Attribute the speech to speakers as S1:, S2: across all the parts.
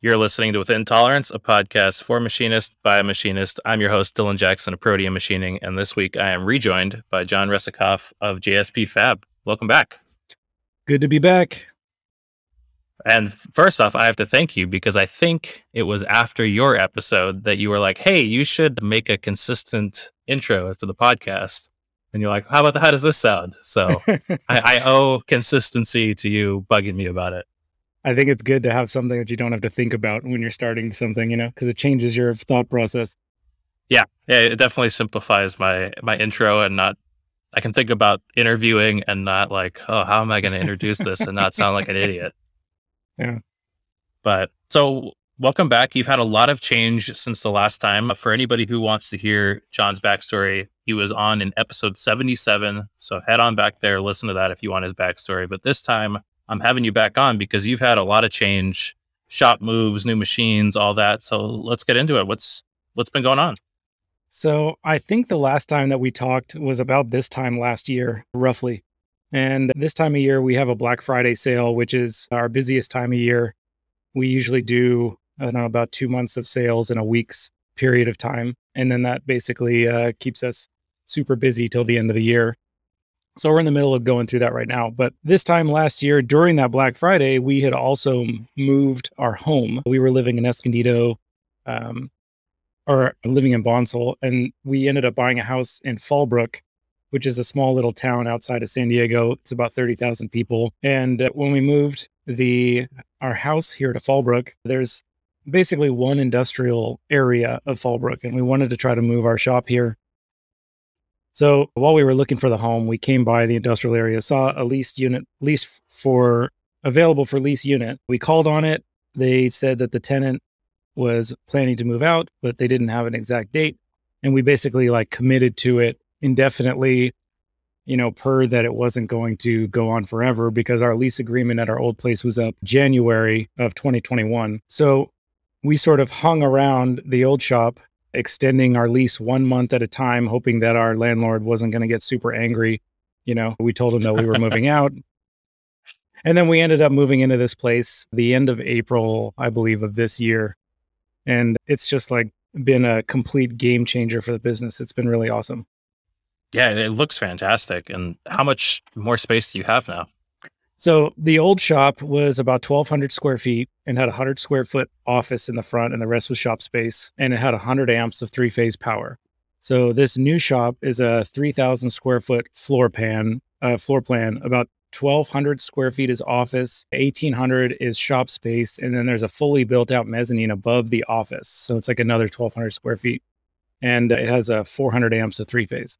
S1: You're listening to Within Tolerance, a podcast for machinists by a machinist. I'm your host, Dylan Jackson of Protean Machining, and this week I am rejoined by John Resikoff of JSP Fab. Welcome back.
S2: Good to be back.
S1: And first off, I have to thank you because I think it was after your episode that you were like, hey, you should make a consistent intro to the podcast. And you're like, how about the, how does this sound? So I, I owe consistency to you bugging me about it.
S2: I think it's good to have something that you don't have to think about when you're starting something, you know, because it changes your thought process.
S1: Yeah, yeah, it definitely simplifies my my intro and not. I can think about interviewing and not like, oh, how am I going to introduce this and not sound like an idiot?
S2: Yeah.
S1: But so welcome back. You've had a lot of change since the last time. For anybody who wants to hear John's backstory, he was on in episode 77. So head on back there, listen to that if you want his backstory. But this time, I'm having you back on because you've had a lot of change, shop moves, new machines, all that. So let's get into it. What's what's been going on?
S2: So I think the last time that we talked was about this time last year, roughly. And this time of year, we have a Black Friday sale, which is our busiest time of year. We usually do, I don't know, about two months of sales in a week's period of time. And then that basically uh, keeps us super busy till the end of the year. So we're in the middle of going through that right now. But this time last year, during that Black Friday, we had also moved our home. We were living in Escondido, um, or living in Bonsall, and we ended up buying a house in Fallbrook, which is a small little town outside of San Diego. It's about thirty thousand people. And uh, when we moved the our house here to Fallbrook, there's basically one industrial area of Fallbrook, and we wanted to try to move our shop here so while we were looking for the home, we came by the industrial area, saw a leased unit, lease for available for lease unit. We called on it. They said that the tenant was planning to move out, but they didn't have an exact date. And we basically like committed to it indefinitely, you know, per that it wasn't going to go on forever because our lease agreement at our old place was up January of 2021. So we sort of hung around the old shop extending our lease one month at a time, hoping that our landlord wasn't going to get super angry. You know, we told him that we were moving out. And then we ended up moving into this place the end of April, I believe, of this year. And it's just like been a complete game changer for the business. It's been really awesome.
S1: Yeah, it looks fantastic. And how much more space do you have now?
S2: So the old shop was about 1,200 square feet and had a 100 square foot office in the front, and the rest was shop space. And it had 100 amps of three phase power. So this new shop is a 3,000 square foot floor pan, uh, floor plan. About 1,200 square feet is office, 1,800 is shop space, and then there's a fully built out mezzanine above the office. So it's like another 1,200 square feet, and it has a 400 amps of three phase.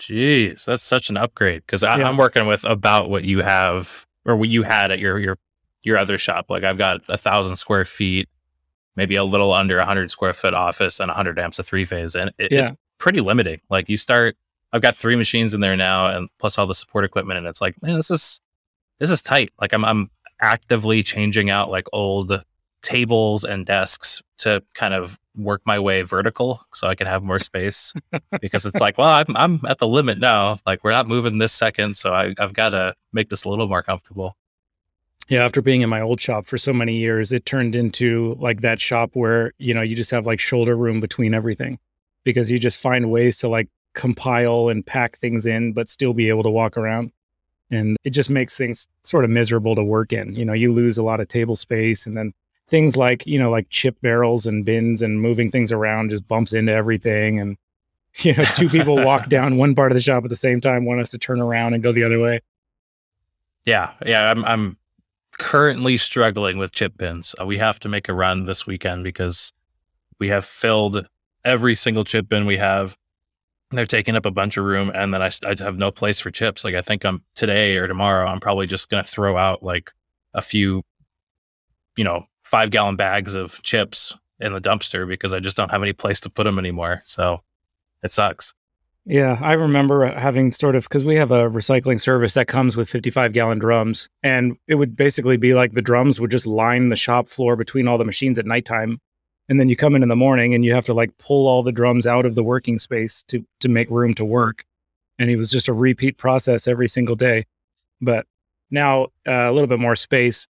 S1: Jeez, that's such an upgrade because yeah. I'm working with about what you have or what you had at your your your other shop. Like I've got a thousand square feet, maybe a little under a hundred square foot office and 100 amps of three phase, and it, yeah. it's pretty limiting. Like you start, I've got three machines in there now, and plus all the support equipment, and it's like, man, this is this is tight. Like I'm I'm actively changing out like old tables and desks to kind of work my way vertical so I can have more space because it's like, well, I'm, I'm at the limit now. Like we're not moving this second. So I, I've got to make this a little more comfortable.
S2: Yeah. After being in my old shop for so many years, it turned into like that shop where, you know, you just have like shoulder room between everything because you just find ways to like compile and pack things in, but still be able to walk around. And it just makes things sort of miserable to work in. You know, you lose a lot of table space and then things like you know like chip barrels and bins and moving things around just bumps into everything. And you know two people walk down one part of the shop at the same time one has to turn around and go the other way.
S1: Yeah yeah i'm i'm currently struggling with chip bins. Uh, we have to make a run this weekend because we have filled every single chip bin we have. They're taking up a bunch of room and then I, I have no place for chips. Like i think i'm today or tomorrow i'm probably just going to throw out like a few you know five gallon bags of chips in the dumpster because I just don't have any place to put them anymore. So it sucks.
S2: Yeah, I remember having sort of because we have a recycling service that comes with 55 gallon drums, and it would basically be like the drums would just line the shop floor between all the machines at nighttime. And then you come in in the morning and you have to like pull all the drums out of the working space to to make room to work. And it was just a repeat process every single day. But now uh, a little bit more space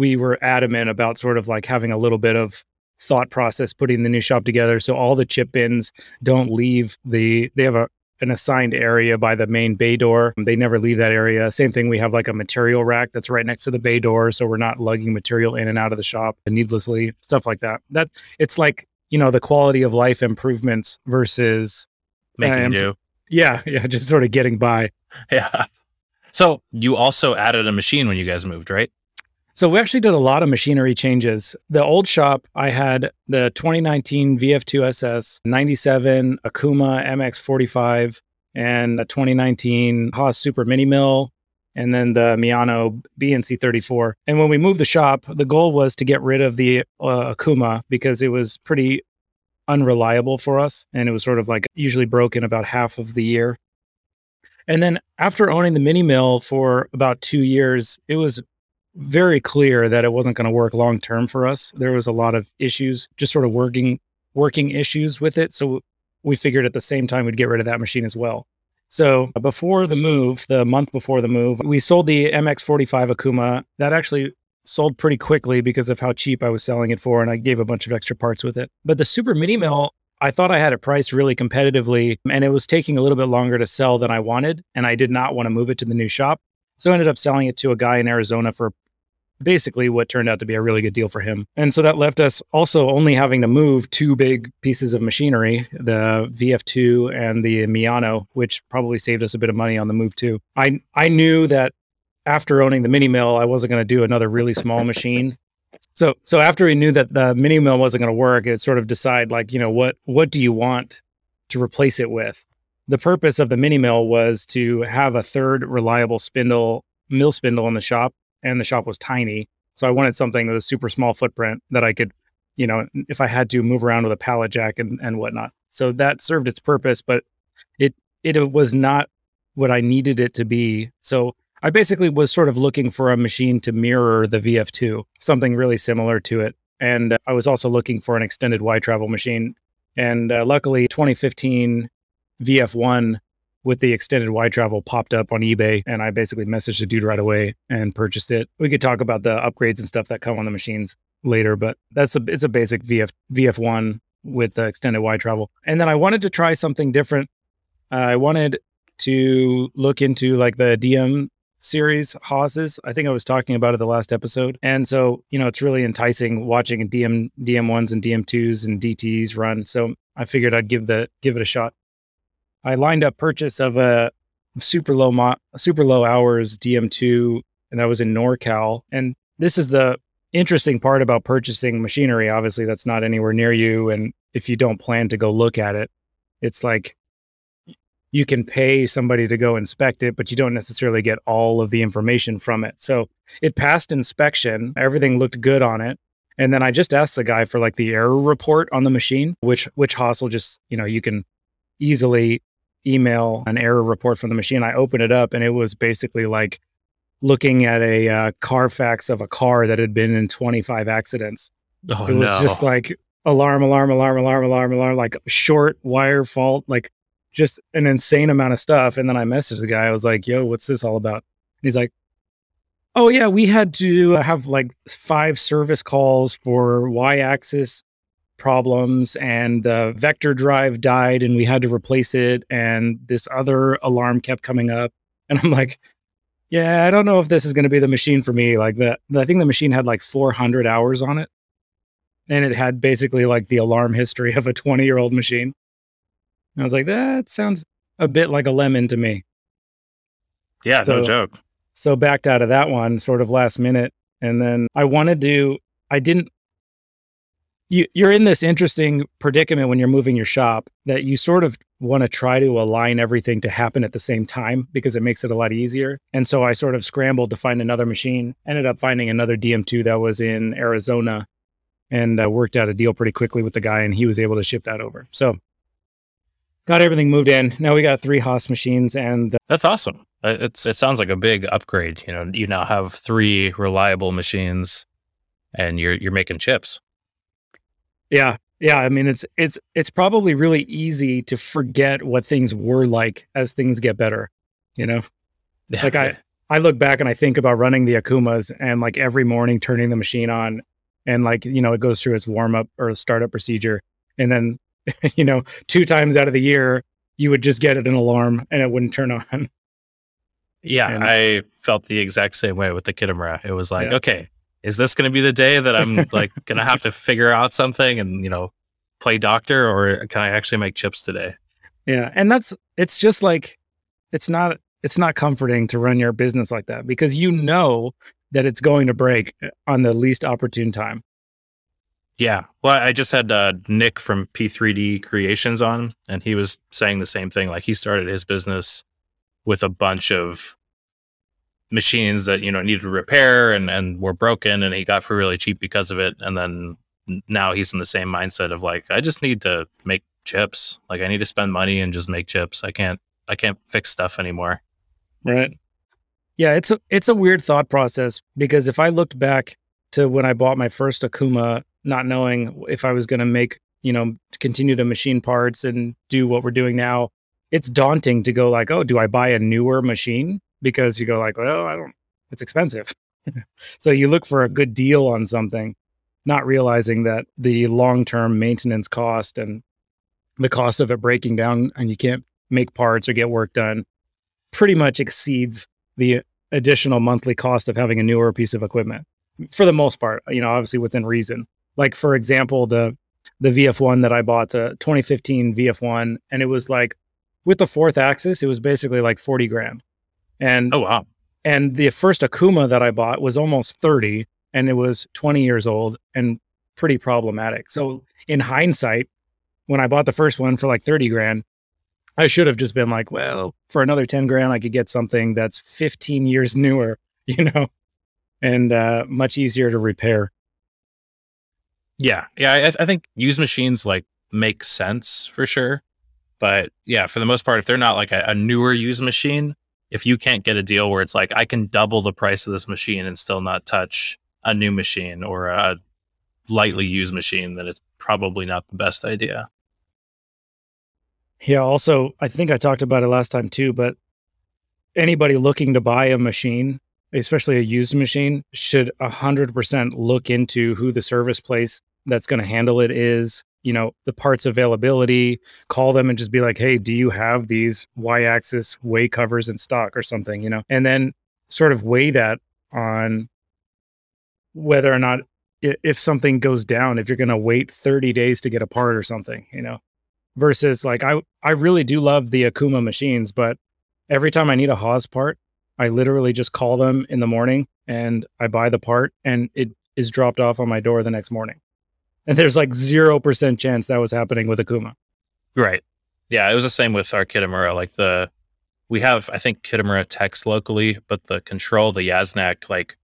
S2: we were adamant about sort of like having a little bit of thought process putting the new shop together so all the chip bins don't leave the they have a an assigned area by the main bay door. They never leave that area. Same thing, we have like a material rack that's right next to the bay door, so we're not lugging material in and out of the shop needlessly, stuff like that. That it's like you know the quality of life improvements versus
S1: making um, do.
S2: Yeah, yeah, just sort of getting by.
S1: Yeah. So you also added a machine when you guys moved, right?
S2: So we actually did a lot of machinery changes. The old shop, I had the 2019 VF2 SS, 97 Okuma MX45, and a 2019 Haas Super Mini Mill, and then the Miyano BNC34. And when we moved the shop, the goal was to get rid of the uh, Okuma because it was pretty unreliable for us, and it was sort of like usually broken about half of the year. And then after owning the mini mill for about two years, it was very clear that it wasn't going to work long term for us. There was a lot of issues, just sort of working working issues with it. So we figured at the same time we'd get rid of that machine as well. So before the move, the month before the move, we sold the MX45 Okuma. That actually sold pretty quickly because of how cheap I was selling it for, and I gave a bunch of extra parts with it. But the Super Mini Mill, I thought I had it priced really competitively, and it was taking a little bit longer to sell than I wanted, and I did not want to move it to the new shop. So I ended up selling it to a guy in Arizona for basically what turned out to be a really good deal for him. And so that left us also only having to move two big pieces of machinery, the VF2 and the Miyano, which probably saved us a bit of money on the move too. I I knew that after owning the mini mill, I wasn't going to do another really small machine. So so after we knew that the mini mill wasn't going to work, it sort of decide like, you know, what what do you want to replace it with? The purpose of the mini mill was to have a third reliable spindle mill spindle in the shop and the shop was tiny. So I wanted something with a super small footprint that I could, you know, if I had to move around with a pallet jack and, and whatnot. So that served its purpose, but it it was not what I needed it to be. So I basically was sort of looking for a machine to mirror the VF2, something really similar to it. And I was also looking for an extended Y travel machine. And uh, luckily, 2015 VF1 with the extended Y travel popped up on eBay and I basically messaged the dude right away and purchased it. We could talk about the upgrades and stuff that come on the machines later, but that's a it's a basic VF VF1 with the extended Y travel. And then I wanted to try something different. I wanted to look into like the DM series Haas's. I think I was talking about it the last episode. And so, you know, it's really enticing watching DM DM1s and DM2s and DTs run. So I figured I'd give the give it a shot. I lined up purchase of a super low mo- super low hours DM2 and that was in NorCal. And this is the interesting part about purchasing machinery. Obviously, that's not anywhere near you and if you don't plan to go look at it, it's like you can pay somebody to go inspect it, but you don't necessarily get all of the information from it. So it passed inspection. Everything looked good on it. And then I just asked the guy for like the error report on the machine, which which will just, you know, you can easily email an error report from the machine. I opened it up and it was basically like looking at a uh, Carfax of a car that had been in 25 accidents.
S1: Oh,
S2: it was
S1: no.
S2: just like alarm, alarm, alarm, alarm, alarm, alarm, like short wire fault, like just an insane amount of stuff. And then I messaged the guy. I was like, yo, what's this all about? And he's like, oh, yeah, we had to have like five service calls for Y axis problems and the vector drive died and we had to replace it and this other alarm kept coming up. And i'm like yeah i don't know if this is going to be the machine for me. Like that i think the machine had like 400 hours on it. And it had basically like the alarm history of a 20 year old machine. And i was like that sounds a bit like a lemon to me.
S1: Yeah so, no joke.
S2: so backed out of that one sort of last minute. And then i wanted to i didn't you, you're in this interesting predicament when you're moving your shop that you sort of want to try to align everything to happen at the same time because it makes it a lot easier. And so I sort of scrambled to find another machine, ended up finding another DM2 that was in Arizona and uh, worked out a deal pretty quickly with the guy and he was able to ship that over. So got everything moved in. Now we got three Haas machines and
S1: That's awesome. It's it sounds like a big upgrade, you know, you now have three reliable machines and you're you're making chips.
S2: Yeah. Yeah, I mean it's it's it's probably really easy to forget what things were like as things get better, you know?
S1: Yeah.
S2: Like I I look back and I think about running the Okumas and like every morning turning the machine on and like, you know, it goes through its warm up or startup procedure. And then, you know, two times out of the year, you would just get it an alarm and it wouldn't turn on.
S1: Yeah, and, I felt the exact same way with the Kitamura. It was like, yeah. okay, is this going to be the day that I'm like going to have to figure out something and, you know, play doctor or can I actually make chips today?
S2: Yeah. And that's, it's just like, it's not, it's not comforting to run your business like that because you know that it's going to break on the least opportune time.
S1: Yeah. Well, I just had uh, Nick from P3D Creations on, and he was saying the same thing. Like he started his business with a bunch of machines that you know needed repair and and were broken, and he got for really cheap because of it. And then now he's in the same mindset of like, I just need to make chips. Like I need to spend money and just make chips. I can't I can't fix stuff anymore.
S2: Right. Yeah, it's a it's a weird thought process because if I looked back to when I bought my first Okuma, not knowing if I was going to make, you know, continue to machine parts and do what we're doing now, it's daunting to go like, oh, do I buy a newer machine? Because you go like, well, I don't. It's expensive. so you look for a good deal on something, not realizing that the long term maintenance cost and the cost of it breaking down and you can't make parts or get work done pretty much exceeds the additional monthly cost of having a newer piece of equipment for the most part, you know, obviously within reason. Like for example, the the VF1 that I bought, uh, a 2015 VF1, and it was like with the fourth axis, it was basically like 40 grand. And
S1: oh wow.
S2: And the first Okuma that I bought was almost 30 and it was 20 years old and pretty problematic. So in hindsight, when I bought the first one for like 30 grand, I should have just been like, well, for another 10 grand, I could get something that's 15 years newer, you know, and uh, much easier to repair.
S1: Yeah. Yeah. I, I think used machines like make sense for sure. But yeah, for the most part, if they're not like a, a newer used machine, if you can't get a deal where it's like, I can double the price of this machine and still not touch a new machine or a lightly used machine, then it's probably not the best idea.
S2: Yeah. Also, I think I talked about it last time too, but anybody looking to buy a machine, especially a used machine, should 100% look into who the service place that's going to handle it is, you know, the parts availability, call them and just be like, hey, do you have these Y axis way covers in stock or something, you know, and then sort of weigh that on whether or not if something goes down, if you're going to wait 30 days to get a part or something, you know, versus like I I really do love the Okuma machines, but every time I need a Haas part, I literally just call them in the morning and I buy the part and it is dropped off on my door the next morning. And there's like 0% chance that was happening with Okuma.
S1: Right. Yeah, it was the same with our Kitamura. Like the we have I think Kitamura techs locally, but the control, the Yasnac, like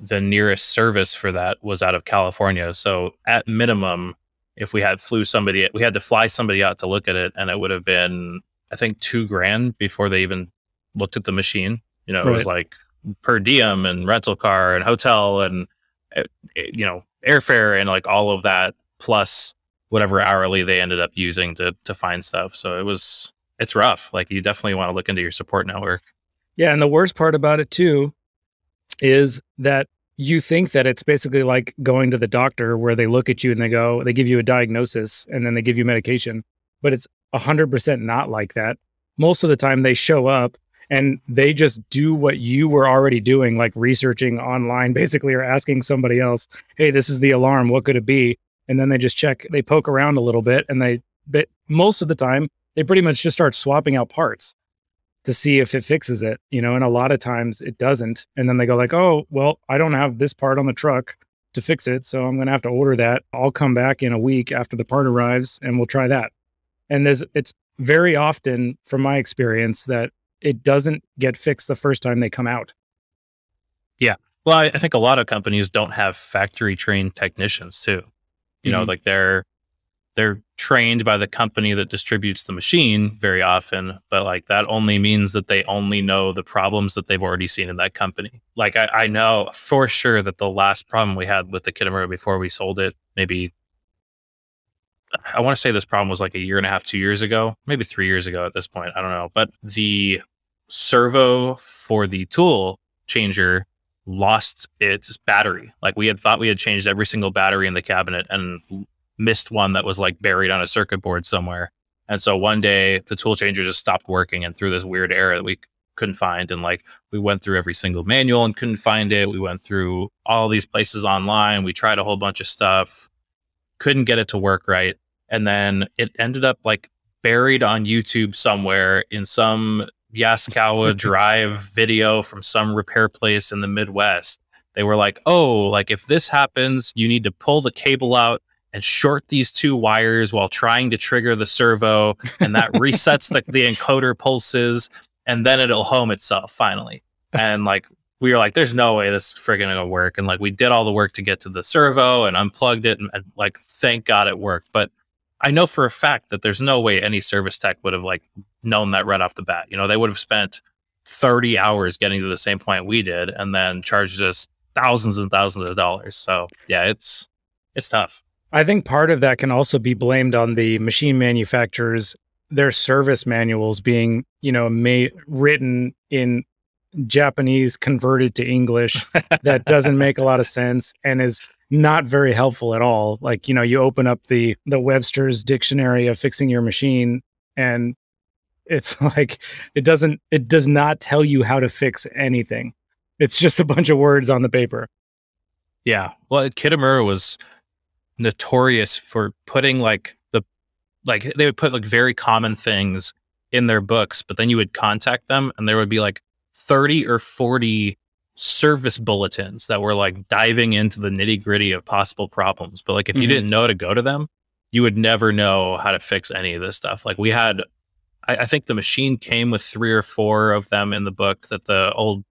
S1: the nearest service for that was out of California. So at minimum, if we had flew somebody, we had to fly somebody out to look at it, and it would have been, I think, two grand before they even looked at the machine. You know, it right. was like per diem and rental car and hotel and eh, eh, you know airfare and like all of that plus whatever hourly they ended up using to to find stuff. So it was it's rough. Like you definitely want to look into your support network.
S2: Yeah, and the worst part about it too is that you think that it's basically like going to the doctor where they look at you and they go, they give you a diagnosis and then they give you medication, but it's 100% not like that. Most of the time they show up and they just do what you were already doing, like researching online, basically, or asking somebody else, hey, this is the alarm. What could it be? And then they just check, they poke around a little bit and they, but most of the time, they pretty much just start swapping out parts to see if it fixes it, you know, and a lot of times it doesn't. And then they go like, "Oh, well, I don't have this part on the truck to fix it, so I'm going to have to order that. I'll come back in a week after the part arrives and we'll try that." And there's it's very often from my experience that it doesn't get fixed the first time they come out.
S1: Yeah. Well, I, I think a lot of companies don't have factory trained technicians too. You mm-hmm. know, like they're they're trained by the company that distributes the machine very often, but like that only means that they only know the problems that they've already seen in that company. Like I, I know for sure that the last problem we had with the Kitamura before we sold it, maybe I want to say this problem was like a year and a half, two years ago, maybe three years ago at this point. I don't know. But the servo for the tool changer lost its battery. Like we had thought we had changed every single battery in the cabinet and missed one that was like buried on a circuit board somewhere. And so one day the tool changer just stopped working and threw this weird error that we couldn't find. And like we went through every single manual and couldn't find it. We went through all these places online. We tried a whole bunch of stuff, couldn't get it to work right. And then it ended up like buried on YouTube somewhere in some Yaskawa Drive video from some repair place in the Midwest. They were like, oh, like if this happens, you need to pull the cable out and short these two wires while trying to trigger the servo, and that resets the, the encoder pulses, and then it'll home itself finally. And like we were like, there's no way this is friggin' gonna work. And like we did all the work to get to the servo and unplugged it, and, and like thank God it worked. But I know for a fact that there's no way any service tech would have like known that right off the bat. You know, they would have spent 30 hours getting to the same point we did and then charged us thousands and thousands of dollars. So yeah, it's it's tough.
S2: I think part of that can also be blamed on the machine manufacturers, their service manuals being, you know, made written in Japanese converted to English that doesn't make a lot of sense and is not very helpful at all. Like, you know, you open up the the Webster's dictionary of fixing your machine and it's like it doesn't it does not tell you how to fix anything. It's just a bunch of words on the paper.
S1: Yeah. Well, Kitamura was notorious for putting like the like they would put like very common things in their books, but then you would contact them and there would be like 30 or 40 service bulletins that were like diving into the nitty gritty of possible problems. But like if you mm-hmm. didn't know to go to them, you would never know how to fix any of this stuff. Like we had, I, I, think the machine came with three or four of them in the book that the old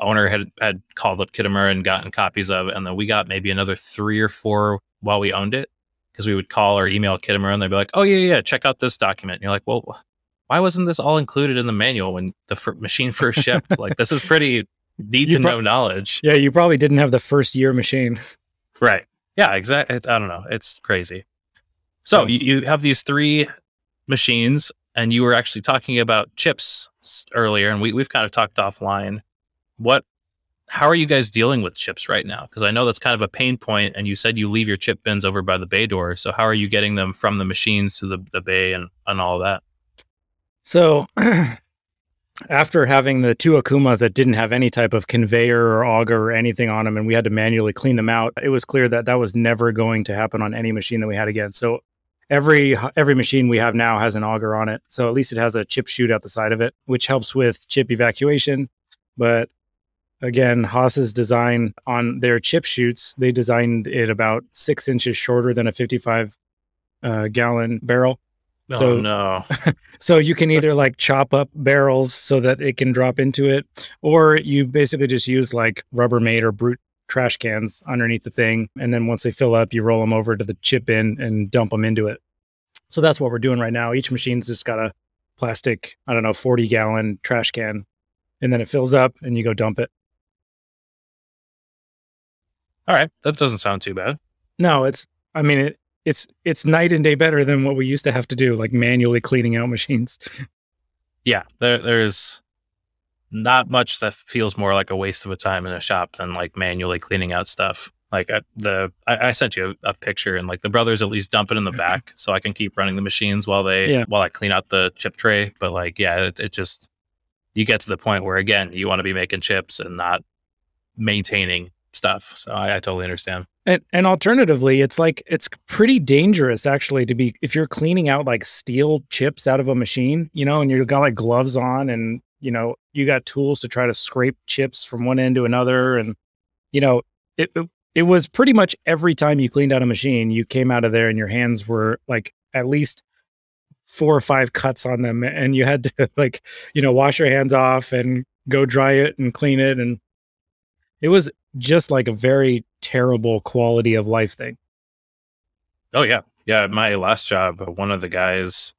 S1: owner had had called up Kitamura and gotten copies of, and then we got maybe another three or four while we owned it because we would call or email Kitamura and they'd be like, "Oh yeah, yeah, check out this document." And you're like, "Well, why wasn't this all included in the manual when the f- machine first shipped? like this is pretty need you to pro- know knowledge.
S2: Yeah, you probably didn't have the first year machine.
S1: Right. Yeah, exactly. I don't know. It's crazy. So you, you have these three machines, and you were actually talking about chips earlier, and we, we've kind of talked offline. What, how are you guys dealing with chips right now? Because I know that's kind of a pain point, and you said you leave your chip bins over by the bay door. So how are you getting them from the machines to the, the bay and, and all that?
S2: So after having the two Okumas that didn't have any type of conveyor or auger or anything on them, and we had to manually clean them out, it was clear that that was never going to happen on any machine that we had again. So every every machine we have now has an auger on it, so at least it has a chip chute out the side of it, which helps with chip evacuation. But again, Haas's design on their chip chutes, they designed it about six inches shorter than a 55 uh, gallon barrel.
S1: Oh, so no.
S2: so you can either like chop up barrels so that it can drop into it, or you basically just use like Rubbermaid or brute trash cans underneath the thing, and then once they fill up, you roll them over to the chip in and dump them into it. So that's what we're doing right now. Each machine's just got a plastic, I don't know, 40 gallon trash can, and then it fills up and you go dump it.
S1: All right, that doesn't sound too bad.
S2: No, it's I mean it it's it's night and day better than what we used to have to do, like manually cleaning out machines.
S1: Yeah, there there's not much that feels more like a waste of a time in a shop than like manually cleaning out stuff. Like I, the I, I sent you a, a, picture, and like the brothers at least dump it in the back, so I can keep running the machines while they yeah. while I clean out the chip tray. But like, yeah, it, it just you get to the point where again you want to be making chips and not maintaining stuff. So I, I totally understand.
S2: And, and alternatively, it's like it's pretty dangerous actually to be if you're cleaning out like steel chips out of a machine, you know, and you've got like gloves on and you know you got tools to try to scrape chips from one end to another, and you know it, it it was pretty much every time you cleaned out a machine, you came out of there and your hands were like at least four or five cuts on them, and you had to like you know wash your hands off and go dry it and clean it and it was just like a very terrible quality of life thing.
S1: Oh yeah. Yeah, my last job, uh, one of the guys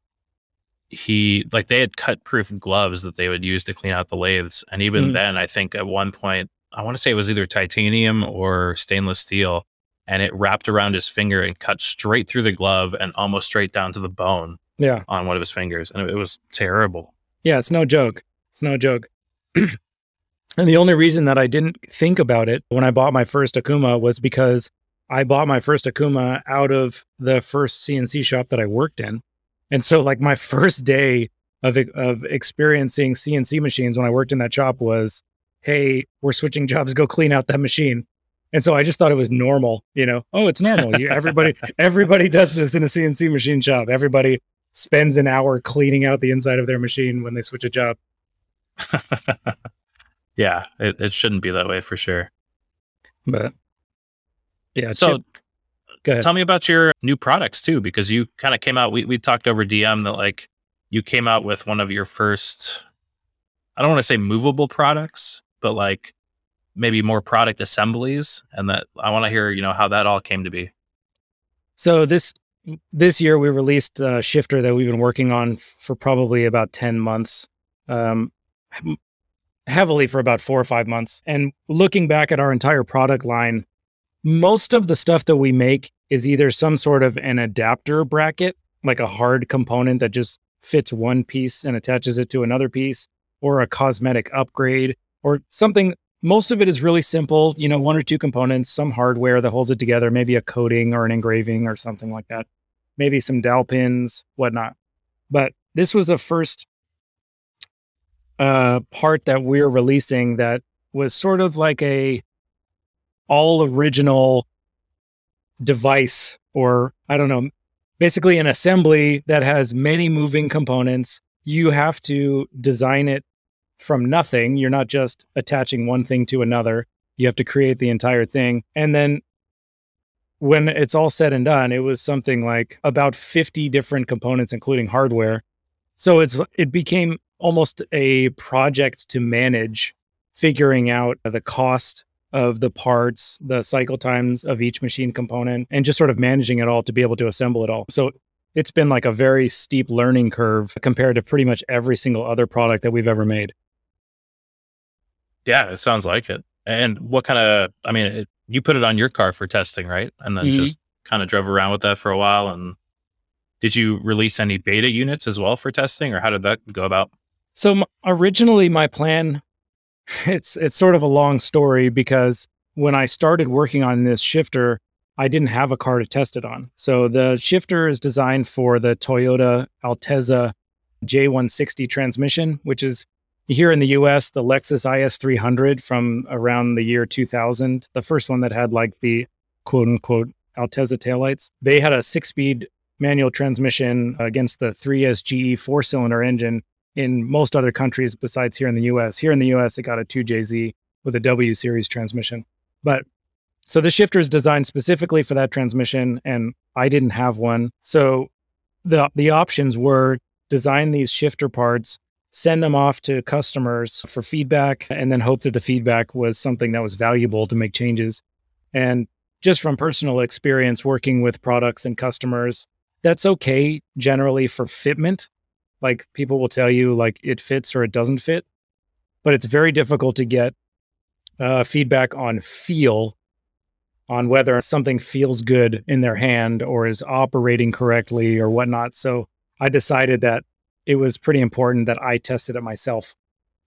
S1: he like they had cut proof gloves that they would use to clean out the lathes and even mm. then I think at one point I want to say it was either titanium or stainless steel and it wrapped around his finger and cut straight through the glove and almost straight down to the bone.
S2: Yeah.
S1: On one of his fingers and it, it was terrible.
S2: Yeah, it's no joke. It's no joke. And the only reason that I didn't think about it when I bought my first Okuma was because I bought my first Okuma out of the first CNC shop that I worked in. And so like my first day of of experiencing CNC machines when I worked in that shop was, hey, we're switching jobs, go clean out that machine. And so I just thought it was normal, you know. Oh, it's normal. You, everybody everybody does this in a CNC machine shop. Everybody spends an hour cleaning out the inside of their machine when they switch a job.
S1: yeah, it, it shouldn't be that way for sure.
S2: But yeah.
S1: So tell me about your new products too, because you kind of came out, we, we talked over DM that like you came out with one of your first, I don't want to say movable products, but like maybe more product assemblies. And that I want to hear, you know, how that all came to be.
S2: So this, this year we released a shifter that we've been working on for probably about 10 months. Um, heavily for about four or five months. And looking back at our entire product line, most of the stuff that we make is either some sort of an adapter bracket, like a hard component that just fits one piece and attaches it to another piece, or a cosmetic upgrade, or something. Most of it is really simple, you know, one or two components, some hardware that holds it together, maybe a coating or an engraving or something like that, maybe some dowel pins, whatnot. But this was the first uh, part that we're releasing that was sort of like a all original device or I don't know, basically an assembly that has many moving components. You have to design it from nothing. You're not just attaching one thing to another. You have to create the entire thing. And then when it's all said and done, it was something like about 50 different components, including hardware. So it's it became almost a project to manage figuring out the cost of the parts, the cycle times of each machine component, and just sort of managing it all to be able to assemble it all. So it's been like a very steep learning curve compared to pretty much every single other product that we've ever made.
S1: Yeah, it sounds like it. And what kind of, I mean, it, you put it on your car for testing, right? And then mm-hmm. just kind of drove around with that for a while. And did you release any beta units as well for testing, or how did that go about?
S2: So originally, my plan it's it's sort of a long story because when I started working on this shifter, I didn't have a car to test it on. So the shifter is designed for the Toyota Altezza J160 transmission, which is here in the US, the Lexus IS300 from around the year 2000, the first one that had like the quote unquote Altezza taillights. They had a six speed manual transmission against the 3SGE four cylinder engine in most other countries besides here in the US. Here in the US, it got a 2JZ with a W series transmission. But so the shifter is designed specifically for that transmission, and I didn't have one. So the the options were design these shifter parts, send them off to customers for feedback, and then hope that the feedback was something that was valuable to make changes. And just from personal experience working with products and customers, that's okay generally for fitment like people will tell you like it fits or it doesn't fit, but it's very difficult to get uh, feedback on feel, on whether something feels good in their hand or is operating correctly or whatnot. So I decided that it was pretty important that I tested it myself.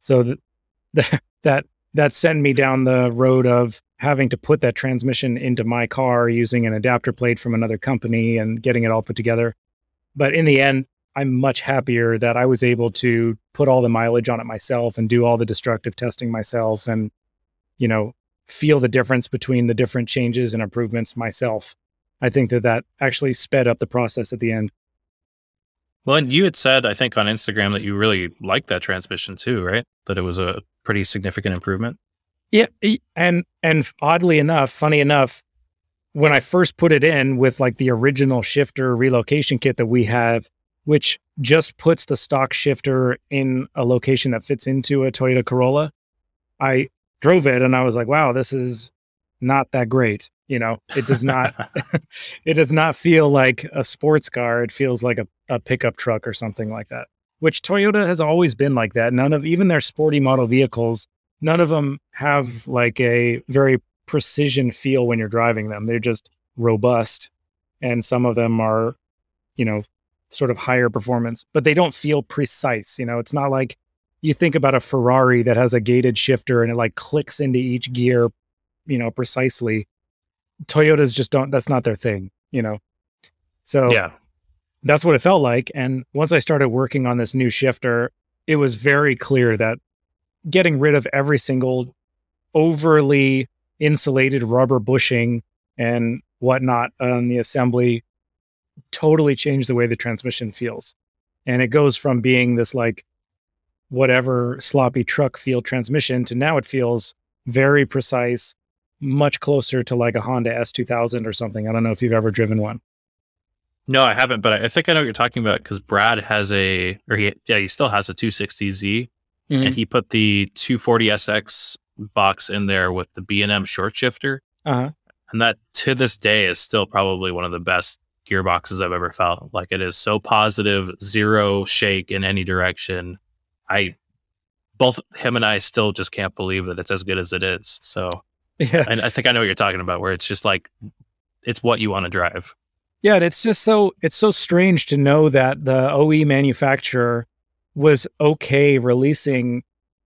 S2: So that that that that sent me down the road of having to put that transmission into my car using an adapter plate from another company and getting it all put together. But in the end, I'm much happier that I was able to put all the mileage on it myself and do all the destructive testing myself and, you know, feel the difference between the different changes and improvements myself. I think that that actually sped up the process at the end.
S1: Well, and you had said, I think on Instagram that you really liked that transmission too, right? That it was a pretty significant improvement.
S2: Yeah, and and oddly enough, funny enough, when I first put it in with like the original shifter relocation kit that we have, which just puts the stock shifter in a location that fits into a Toyota Corolla. I drove it and I was like, wow, this is not that great. You know, it does not it does not feel like a sports car. It feels like a, a pickup truck or something like that. Which Toyota has always been like that. None of even their sporty model vehicles, none of them have like a very precision feel when you're driving them. They're just robust. And some of them are, you know, sort of higher performance, but they don't feel precise. You know, it's not like you think about a Ferrari that has a gated shifter and it like clicks into each gear, you know, precisely. Toyotas just don't, that's not their thing, you know? So
S1: yeah,
S2: that's what it felt like. And once I started working on this new shifter, it was very clear that getting rid of every single overly insulated rubber bushing and whatnot on the assembly totally changed the way the transmission feels. And it goes from being this like whatever sloppy truck feel transmission to now it feels very precise, much closer to like a Honda S2000 or something. I don't know if you've ever driven one.
S1: No, I haven't, but I think I know what you're talking about because Brad has a, or he, yeah, he still has a 260Z, mm-hmm. and he put the 240SX box in there with the B&M short shifter,
S2: uh-huh.
S1: and that to this day is still probably one of the best gearboxes I've ever felt. Like it is so positive, zero shake in any direction. I, both him and I still just can't believe that it's as good as it is. So, yeah, and I think I know what you're talking about, where it's just like, it's what you want to drive.
S2: Yeah, and it's just so it's so strange to know that the OE manufacturer was okay releasing,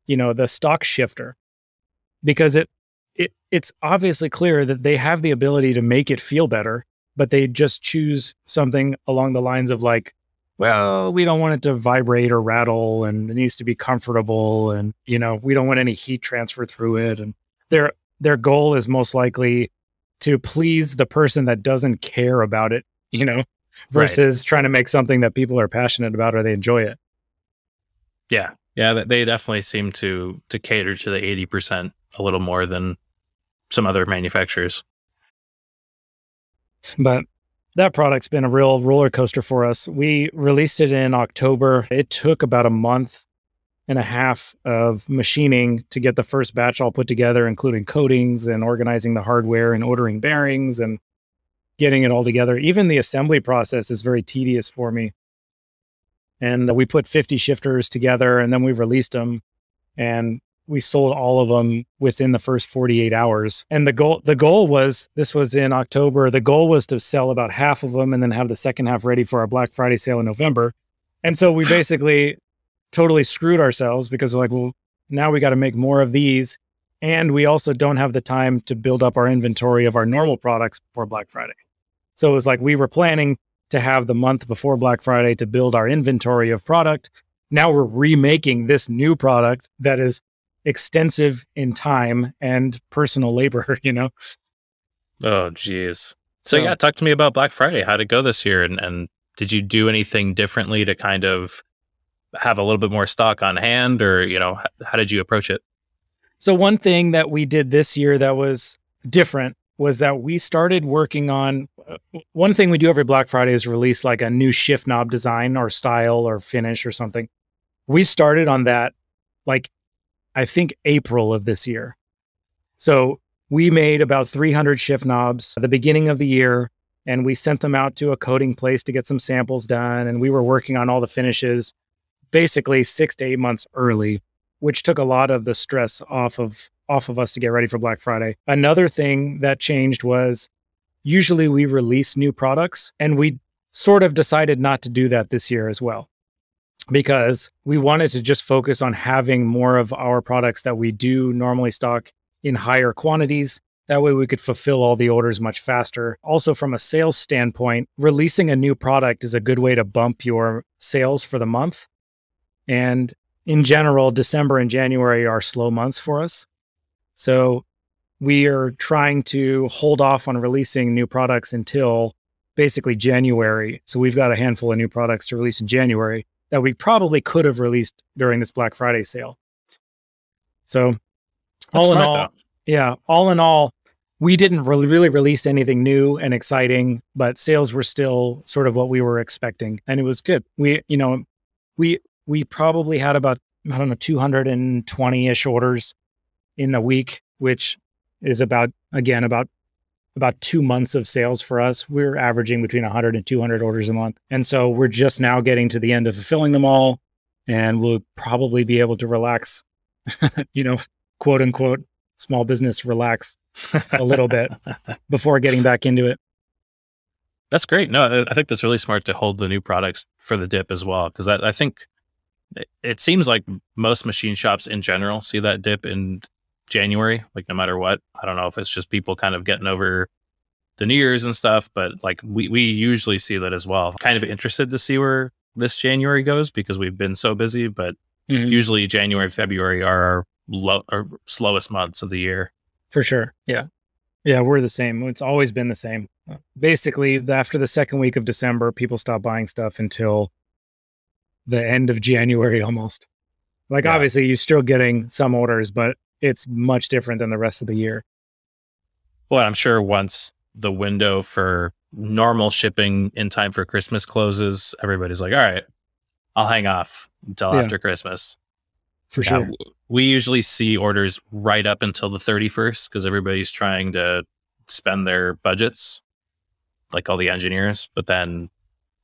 S2: you know, the stock shifter because it it it's obviously clear that they have the ability to make it feel better, but they just choose something along the lines of like, well, we don't want it to vibrate or rattle and it needs to be comfortable and you know, we don't want any heat transfer through it and their their goal is most likely to please the person that doesn't care about it, you know, versus right. trying to make something that people are passionate about or they enjoy it.
S1: Yeah. Yeah, they definitely seem to to cater to the 80% a little more than some other manufacturers.
S2: But that product's been a real roller coaster for us. We released it in October. It took about a month and a half of machining to get the first batch all put together, including coatings and organizing the hardware and ordering bearings and getting it all together. Even the assembly process is very tedious for me. And we put 50 shifters together and then we released them and we sold all of them within the first 48 hours. And the goal the goal was this was in October. The goal was to sell about half of them and then have the second half ready for our Black Friday sale in November. And so we basically totally screwed ourselves because like, well, now we got to make more of these. And we also don't have the time to build up our inventory of our normal products for Black Friday. So it was like we were planning to have the month before Black Friday to build our inventory of product. Now we're remaking this new product that is extensive in time and personal labor, you know?
S1: Oh, geez. So, so yeah, talk to me about Black Friday. How'd it go this year? And, and did you do anything differently to kind of have a little bit more stock on hand or you know how did you approach it
S2: so one thing that we did this year that was different was that we started working on uh, one thing we do every black friday is release like a new shift knob design or style or finish or something we started on that like i think april of this year so we made about 300 shift knobs at the beginning of the year and we sent them out to a coating place to get some samples done and we were working on all the finishes basically six to eight months early, which took a lot of the stress off of off of us to get ready for Black Friday. Another thing that changed was usually we release new products and we sort of decided not to do that this year as well because we wanted to just focus on having more of our products that we do normally stock in higher quantities. That way we could fulfill all the orders much faster. Also, from a sales standpoint, releasing a new product is a good way to bump your sales for the month. And in general, December and January are slow months for us. So we are trying to hold off on releasing new products until basically January. So we've got a handful of new products to release in January that we probably could have released during this Black Friday sale. So That's all in all, though. yeah, all in all, we didn't really, really release anything new and exciting, but sales were still sort of what we were expecting, and it was good. We, you know, we we probably had about I don't know 220 ish orders in a week, which is about again about about two months of sales for us. We're averaging between 100 and 200 orders a month, and so we're just now getting to the end of fulfilling them all, and we'll probably be able to relax, you know, quote unquote small business relax a little bit before getting back into it.
S1: That's great. No, I think that's really smart to hold the new products for the dip as well, because I, I think it, it seems like most machine shops in general see that dip in January, like no matter what. I don't know if it's just people kind of getting over the New Year's and stuff, but like we, we usually see that as well. Kind of interested to see where this January goes because we've been so busy, but mm-hmm. usually January, February are our, low, our slowest months of the year.
S2: For sure. Yeah. Yeah, we're the same. It's always been the same. Basically, after the second week of December, people stop buying stuff until the end of January almost. Like yeah. obviously you're still getting some orders, but it's much different than the rest of the year.
S1: Well, I'm sure once the window for normal shipping in time for Christmas closes, everybody's like, all right, I'll hang off until yeah. after Christmas.
S2: For sure.
S1: we usually see orders right up until the 31st because everybody's trying to spend their budgets, like all the engineers, but then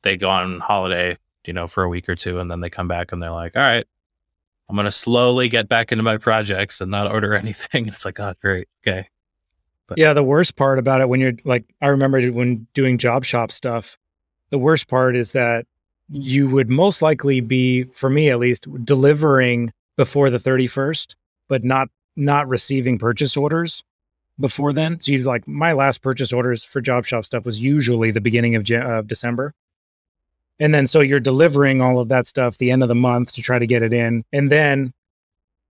S1: they go on holiday, you know, for a week or two and then they come back and they're like, all right, I'm going to slowly get back into my projects and not order anything. It's like, oh, great. Okay.
S2: But yeah, the worst part about it when you're like, I remember when doing job shop stuff, the worst part is that you would most likely be, for me at least, delivering before the 31st, but not not receiving purchase orders before then. So you like my last purchase orders for job shop stuff was usually the beginning of, of December. And then so you're delivering all of that stuff the end of the month to try to get it in. And then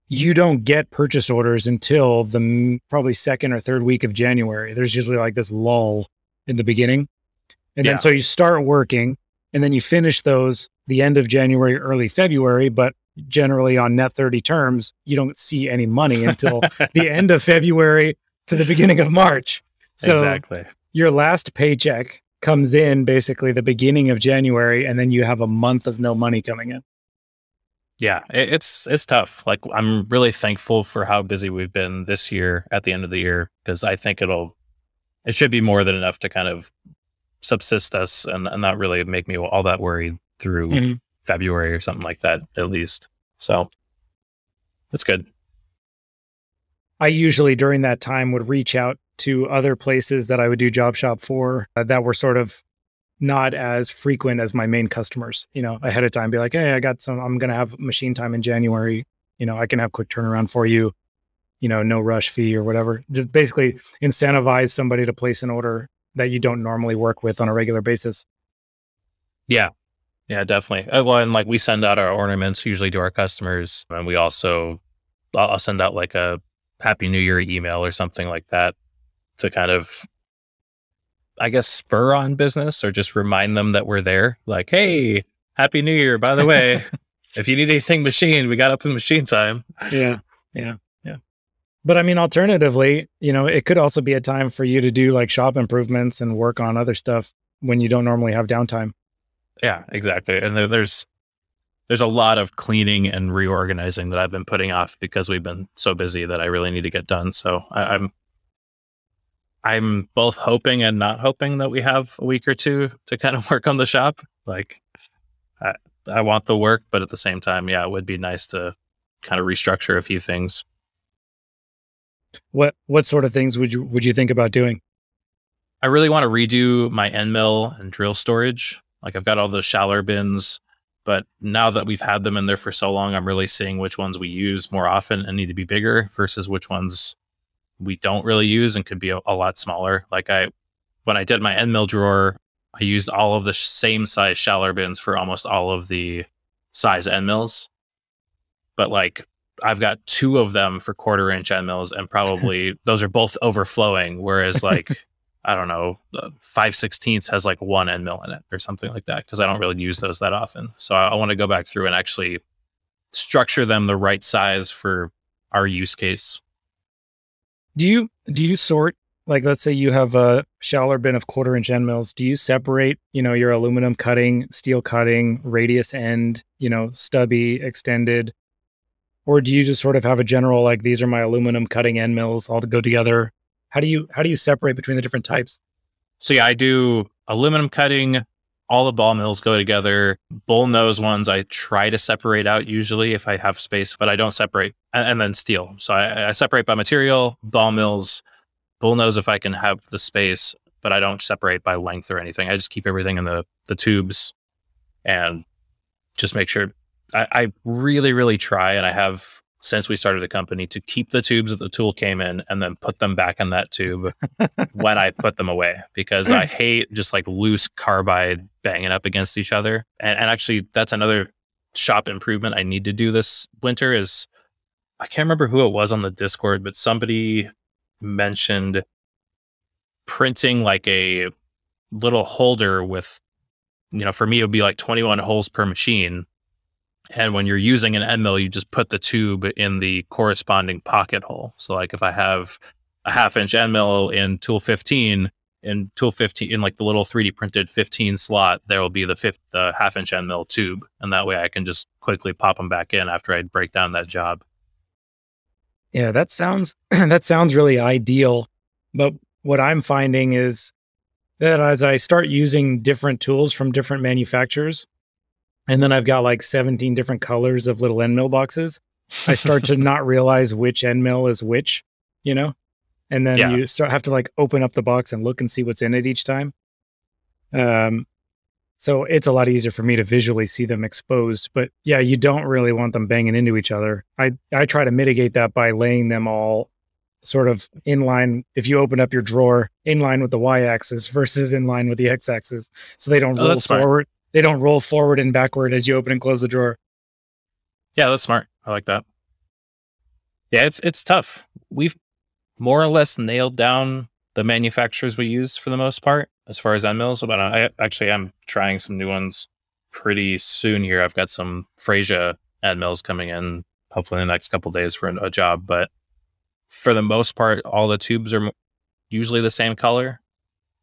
S2: you don't get purchase orders until the probably second or third week of January. There's usually like this lull in the beginning. And yeah. then so you start working and then you finish those the end of January, early February, but generally on net 30 terms, you don't see any money until the end of February to the beginning of March. So
S1: exactly.
S2: your last paycheck comes in basically the beginning of January, and then you have a month of no money coming in.
S1: Yeah, it's it's tough. Like I'm really thankful for how busy we've been this year at the end of the year because I think it'll it should be more than enough to kind of subsist us and, and not really make me all that worried through mm-hmm. February or something like that, at least. So that's good.
S2: I usually during that time would reach out to other places that I would do job shop for uh, that were sort of not as frequent as my main customers, you know, ahead of time be like, Hey, I got some, I'm going to have machine time in January. You know, I can have quick turnaround for you, you know, no rush fee or whatever. Just basically incentivize somebody to place an order that you don't normally work with on a regular basis.
S1: Yeah. Yeah, definitely. Uh, well, and like we send out our ornaments usually to our customers, and we also I'll send out like a Happy New Year email or something like that to kind of, I guess, spur on business or just remind them that we're there. Like, hey, Happy New Year! By the way, if you need anything machined, we got up in machine time.
S2: Yeah, yeah, yeah. But I mean, alternatively, you know, it could also be a time for you to do like shop improvements and work on other stuff when you don't normally have downtime.
S1: Yeah, exactly. And there, there's there's a lot of cleaning and reorganizing that I've been putting off because we've been so busy that I really need to get done. So I, I'm I'm both hoping and not hoping that we have a week or two to kind of work on the shop. Like I, I want the work, but at the same time, yeah, it would be nice to kind of restructure a few things.
S2: What what sort of things would you would you think about doing?
S1: I really want to redo my end mill and drill storage. Like I've got all those shallower bins, but now that we've had them in there for so long, I'm really seeing which ones we use more often and need to be bigger versus which ones we don't really use and could be a, a lot smaller. Like I, when I did my end mill drawer, I used all of the same size Schaller bins for almost all of the size end mills. But like I've got two of them for quarter inch end mills, and probably those are both overflowing. Whereas like I don't know, uh, five sixteenths has like one end mill in it or something like that because I don't really use those that often. So I, I want to go back through and actually structure them the right size for our use case.
S2: Do you do you sort like let's say you have a Schaller bin of quarter inch end mills? Do you separate you know your aluminum cutting, steel cutting, radius end, you know stubby, extended, or do you just sort of have a general like these are my aluminum cutting end mills all to go together? How do you how do you separate between the different types?
S1: So yeah, I do aluminum cutting. All the ball mills go together. Bull nose ones I try to separate out usually if I have space, but I don't separate. And, and then steel. So I, I separate by material. Ball mills, bull nose if I can have the space, but I don't separate by length or anything. I just keep everything in the the tubes and just make sure I, I really, really try, and I have since we started the company to keep the tubes that the tool came in and then put them back in that tube when I put them away because I hate just like loose carbide banging up against each other. And, and actually, that's another shop improvement I need to do this winter is I can't remember who it was on the Discord, but somebody mentioned printing like a little holder with, you know, for me, it would be like 21 holes per machine and when you're using an end mill, you just put the tube in the corresponding pocket hole. So like if I have a half inch end mill in tool 15, in tool 15 in like the little 3D printed 15 slot, there will be the fifth the half inch end mill tube. And that way I can just quickly pop them back in after I break down that job.
S2: Yeah, that sounds that sounds really ideal. But what I'm finding is that as I start using different tools from different manufacturers, and then I've got like 17 different colors of little end mill boxes. I start to not realize which end mill is which, you know? And then yeah. you start have to like open up the box and look and see what's in it each time. Um so it's a lot easier for me to visually see them exposed, but yeah, you don't really want them banging into each other. I I try to mitigate that by laying them all sort of in line if you open up your drawer in line with the y axis versus in line with the x axis so they don't oh, roll forward they don't roll forward and backward as you open and close the drawer.
S1: Yeah, that's smart. I like that. Yeah, it's it's tough. We've more or less nailed down the manufacturers we use for the most part as far as end mills. But I actually am trying some new ones pretty soon here. I've got some Fraisa end mills coming in hopefully in the next couple days for a job. But for the most part, all the tubes are usually the same color,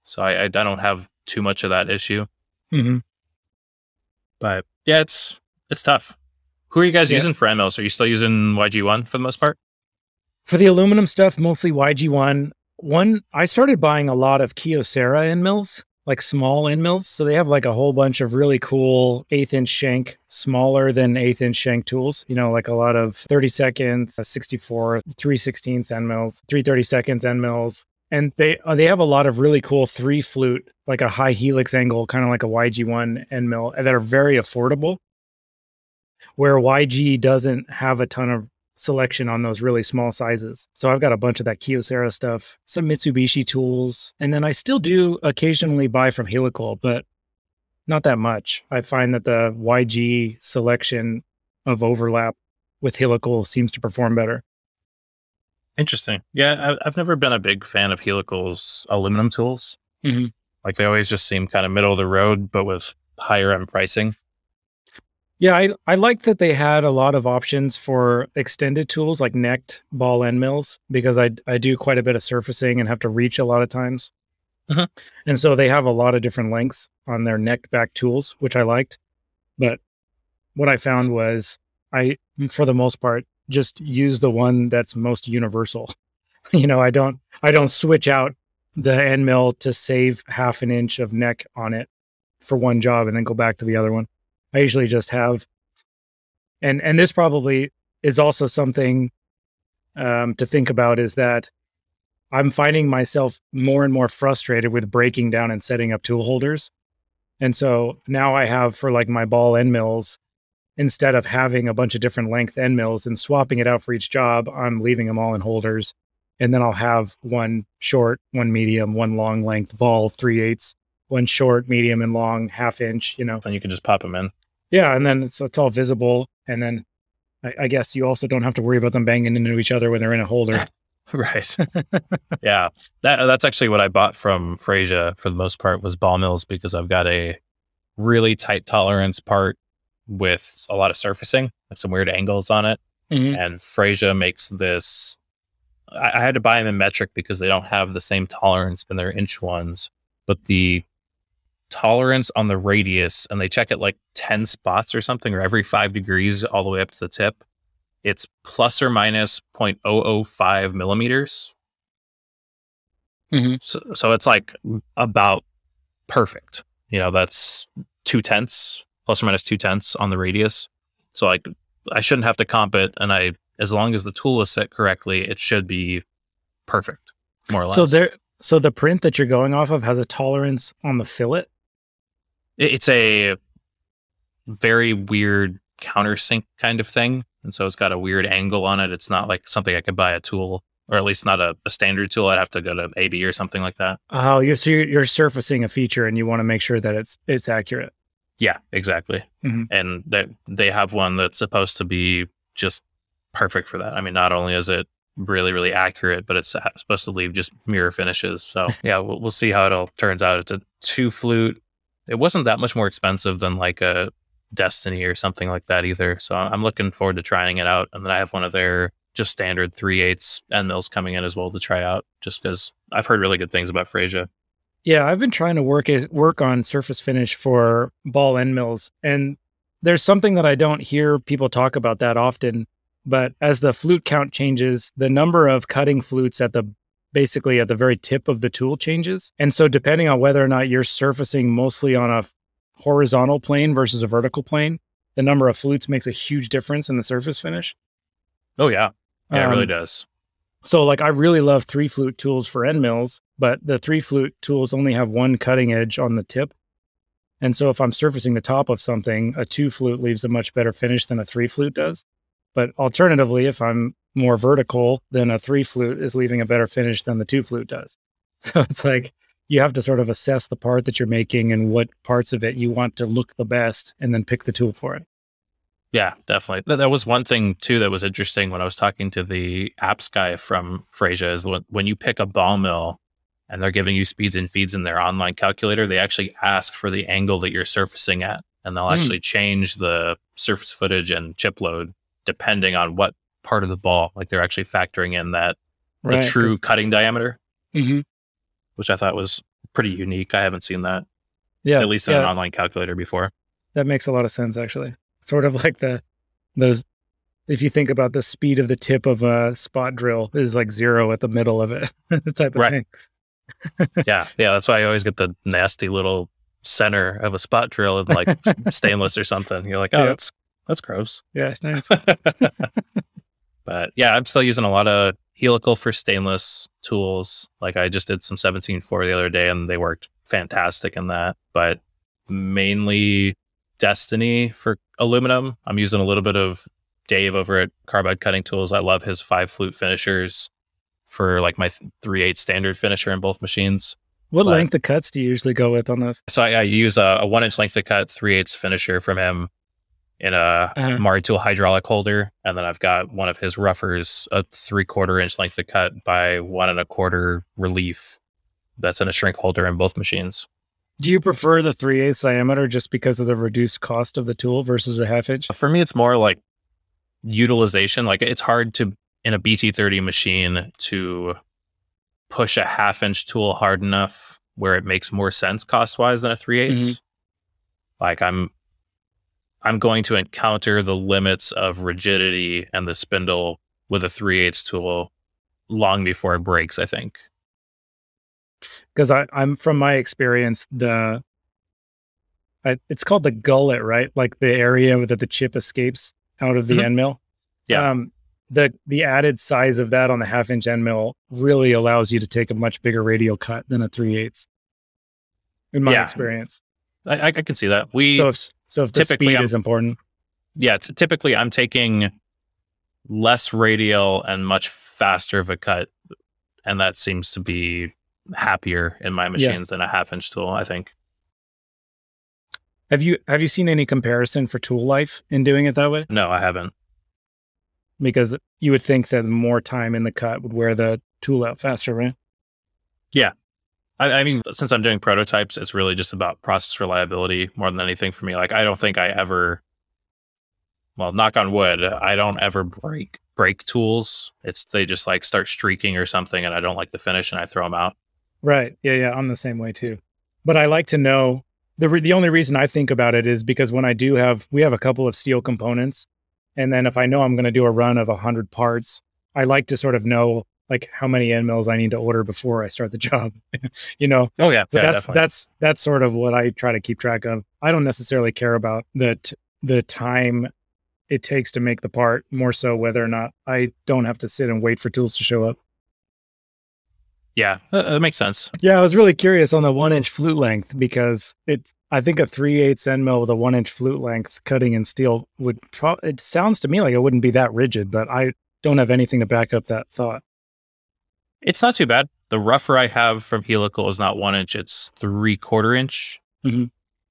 S1: so I, I don't have too much of that issue.
S2: Mm-hmm.
S1: But yeah, it's it's tough. Who are you guys yeah. using for MLs? Are you still using YG1 for the most part?
S2: For the aluminum stuff, mostly YG1. One, I started buying a lot of Kyocera end mills, like small end mills. So they have like a whole bunch of really cool eighth inch shank, smaller than eighth inch shank tools. You know, like a lot of 30 seconds, 64, 316 end mills, 330 seconds end mills, and they uh, they have a lot of really cool three flute, like a high helix angle, kind of like a YG1 end mill, that are very affordable. Where YG doesn't have a ton of selection on those really small sizes. So I've got a bunch of that Kyocera stuff, some Mitsubishi tools, and then I still do occasionally buy from Helical, but not that much. I find that the YG selection of overlap with Helical seems to perform better.
S1: Interesting. Yeah, I, have never been a big fan of Helical's aluminum tools.
S2: Mm-hmm.
S1: Like they always just seem kind of middle of the road, but with higher end pricing.
S2: Yeah, I I like that they had a lot of options for extended tools like necked ball end mills because I I do quite a bit of surfacing and have to reach a lot of times.
S1: Uh-huh.
S2: And so they have a lot of different lengths on their necked back tools, which I liked. But what I found was I for the most part just use the one that's most universal. you know, I don't I don't switch out the end mill to save half an inch of neck on it for one job and then go back to the other one. I usually just have and and this probably is also something um, to think about is that I'm finding myself more and more frustrated with breaking down and setting up tool holders. And so now I have for like my ball end mills, instead of having a bunch of different length end mills and swapping it out for each job, I'm leaving them all in holders. And then I'll have one short, one medium, one long length ball, three eighths, one short, medium, and long, half inch, you know.
S1: And you can just pop them in.
S2: Yeah. And then it's, it's all visible. And then I, I guess you also don't have to worry about them banging into each other when they're in a holder.
S1: right. yeah. That that's actually what I bought from Fraisa for the most part was ball mills because I've got a really tight tolerance part with a lot of surfacing, like some weird angles on it.
S2: Mm-hmm.
S1: And Fraisa makes this. I, I, had to buy them in metric because they don't have the same tolerance in their inch ones, but the tolerance on the radius, and they check it like 10 spots or something, or every five degrees all the way up to the tip. It's plus or minus 0.005 millimeters.
S2: Mm-hmm.
S1: So, so it's like about perfect. You know, that's two tenths plus or minus two tenths on the radius. So like I shouldn't have to comp it, and I as long as the tool is set correctly, it should be perfect, more or less.
S2: So there, so the print that you're going off of has a tolerance on the fillet.
S1: It's a very weird countersink kind of thing. And so it's got a weird angle on it. It's not like something I could buy a tool or at least not a, a standard tool. I'd have to go to AB or something like that.
S2: Oh, you're, so you're, you're surfacing a feature and you want to make sure that it's it's accurate.
S1: Yeah, exactly.
S2: Mm-hmm.
S1: And they they have one that's supposed to be just perfect for that. I mean, not only is it really really accurate, but it's supposed to leave just mirror finishes. So yeah, we'll, we'll see how it all turns out. It's a two flute. It wasn't that much more expensive than like a Destiny or something like that either. So I'm looking forward to trying it out. And then I have one of their just standard three eighths end mills coming in as well to try out, just because I've heard really good things about Fraisa.
S2: Yeah, I've been trying to work work on surface finish for ball end mills, and there's something that I don't hear people talk about that often. But as the flute count changes, the number of cutting flutes at the basically at the very tip of the tool changes. And so depending on whether or not you're surfacing mostly on a horizontal plane versus a vertical plane, the number of flutes makes a huge difference in the surface finish.
S1: Oh yeah. Yeah, um, it really um, does.
S2: So like I really love three flute tools for end mills, but the three flute tools only have one cutting edge on the tip. And so if I'm surfacing the top of something, a two flute leaves a much better finish than a three flute does. But alternatively, if I'm more vertical, then a three flute is leaving a better finish than the two flute does. So it's like you have to sort of assess the part that you're making and what parts of it you want to look the best and then pick the tool for it.
S1: Yeah, definitely. That was one thing too that was interesting when I was talking to the apps guy from Fraisa is when, when you pick a ball mill and they're giving you speeds and feeds in their online calculator, they actually ask for the angle that you're surfacing at. And they'll mm. actually change the surface footage and chip load depending on what part of the ball. Like they're actually factoring in that right, the true cutting diameter.
S2: Mm-hmm
S1: which I thought was pretty unique. I haven't seen that.
S2: Yeah.
S1: At least in
S2: yeah.
S1: an online calculator before.
S2: That makes a lot of sense actually. Sort of like the the if you think about the speed of the tip of a spot drill is like zero at the middle of it. the type of right. thing.
S1: yeah. Yeah. That's why I always get the nasty little center of a spot drill in like stainless or something. You're like, oh, yeah. that's that's gross.
S2: Yeah, it's nice.
S1: but yeah, I'm still using a lot of helical for stainless tools. Like I just did some 17.4 the other day and they worked fantastic in that. But mainly Destiny for aluminum. I'm using a little bit of Dave over at Carbide Cutting Tools. I love his five flute finishers for like my 3 8 standard finisher in both machines.
S2: What but, length of cuts do you usually go with on those?
S1: So I, I use a, a, one inch length of cut, 3 8 finisher from him in a uh-huh. Maritool hydraulic holder, and then I've got one of his roughers, a three quarter inch length of cut by one and a quarter relief. That's in a shrink holder in both machines.
S2: Do you prefer the three eighths diameter just because of the reduced cost of the tool versus a half inch?
S1: For me, it's more like utilization. Like it's hard to in a BT30 machine to push a half inch tool hard enough where it makes more sense cost wise than a three eighths. Mm-hmm. Like I'm I'm going to encounter the limits of rigidity and the spindle with a 3 8 tool long before it breaks, I think.
S2: Because I'm from my experience, the I, it's called the gullet, right? Like the area that the chip escapes out of the mm-hmm. end mill.
S1: Yeah. Um,
S2: the the added size of that on the half inch end mill really allows you to take a much bigger radial cut than a three eighths. In my yeah. experience,
S1: I, I, can see that. We
S2: so if so if the typically speed I'm, is important,
S1: yeah. typically, I'm taking less radial and much faster of a cut, and that seems to be happier in my machines yeah. than a half inch tool. I think.
S2: Have you have you seen any comparison for tool life in doing it that way?
S1: No, I haven't.
S2: Because you would think that more time in the cut would wear the tool out faster, right?
S1: Yeah, I, I, mean, since I'm doing prototypes, it's really just about process reliability more than anything for me. Like, I don't think I ever, well, knock on wood, I don't ever break break tools. It's they just like start streaking or something, and I don't like the finish, and I throw them out.
S2: Right. Yeah. Yeah. I'm the same way too. But I like to know the re- the only reason I think about it is because when I do have we have a couple of steel components, and then if I know I'm going to do a run of a hundred parts, I like to sort of know like how many end mills I need to order before I start the job. you know?
S1: Oh yeah.
S2: So
S1: yeah,
S2: that's definitely. that's that's sort of what I try to keep track of. I don't necessarily care about the t- the time it takes to make the part, more so whether or not I don't have to sit and wait for tools to show up.
S1: Yeah, that makes sense.
S2: Yeah, I was really curious on the one inch flute length because it's I think a three eighths end mill with a one inch flute length cutting in steel would pro- it sounds to me like it wouldn't be that rigid, but I don't have anything to back up that thought.
S1: It's not too bad. The rougher I have from helical is not one inch; it's three quarter inch,
S2: mm-hmm.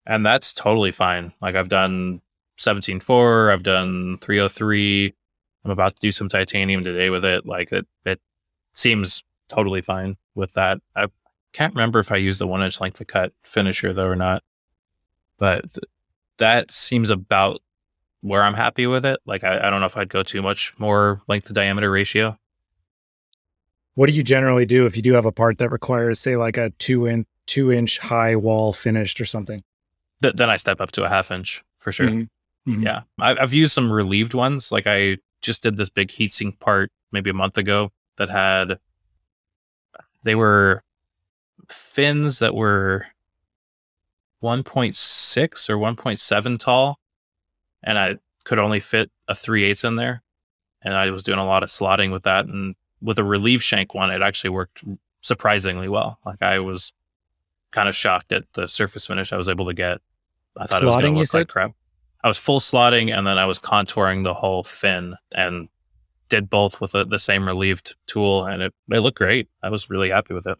S1: and that's totally fine. Like I've done seventeen four, I've done three hundred three. I'm about to do some titanium today with it. Like it, it seems totally fine with that. I can't remember if I used the one inch length of cut finisher though or not, but that seems about where I'm happy with it. Like I, I don't know if I'd go too much more length to diameter ratio.
S2: What do you generally do if you do have a part that requires, say, like a two inch two inch high wall finished or something?
S1: Th- then I step up to a half inch for sure.
S2: Mm-hmm. Mm-hmm.
S1: Yeah, I, I've used some relieved ones. Like I just did this big heatsink part maybe a month ago that had they were fins that were 1.6 or 1.7 tall and i could only fit a 3 8 in there. And i was doing a lot of slotting with that and with a relief shank one it actually worked surprisingly well. Like i was kind of shocked at the surface finish i was able to get. I thought slotting, it was going to look like crap. I was full slotting and then i was contouring the whole fin and did both with a, the same relieved tool and it, it looked great. I was really happy with it.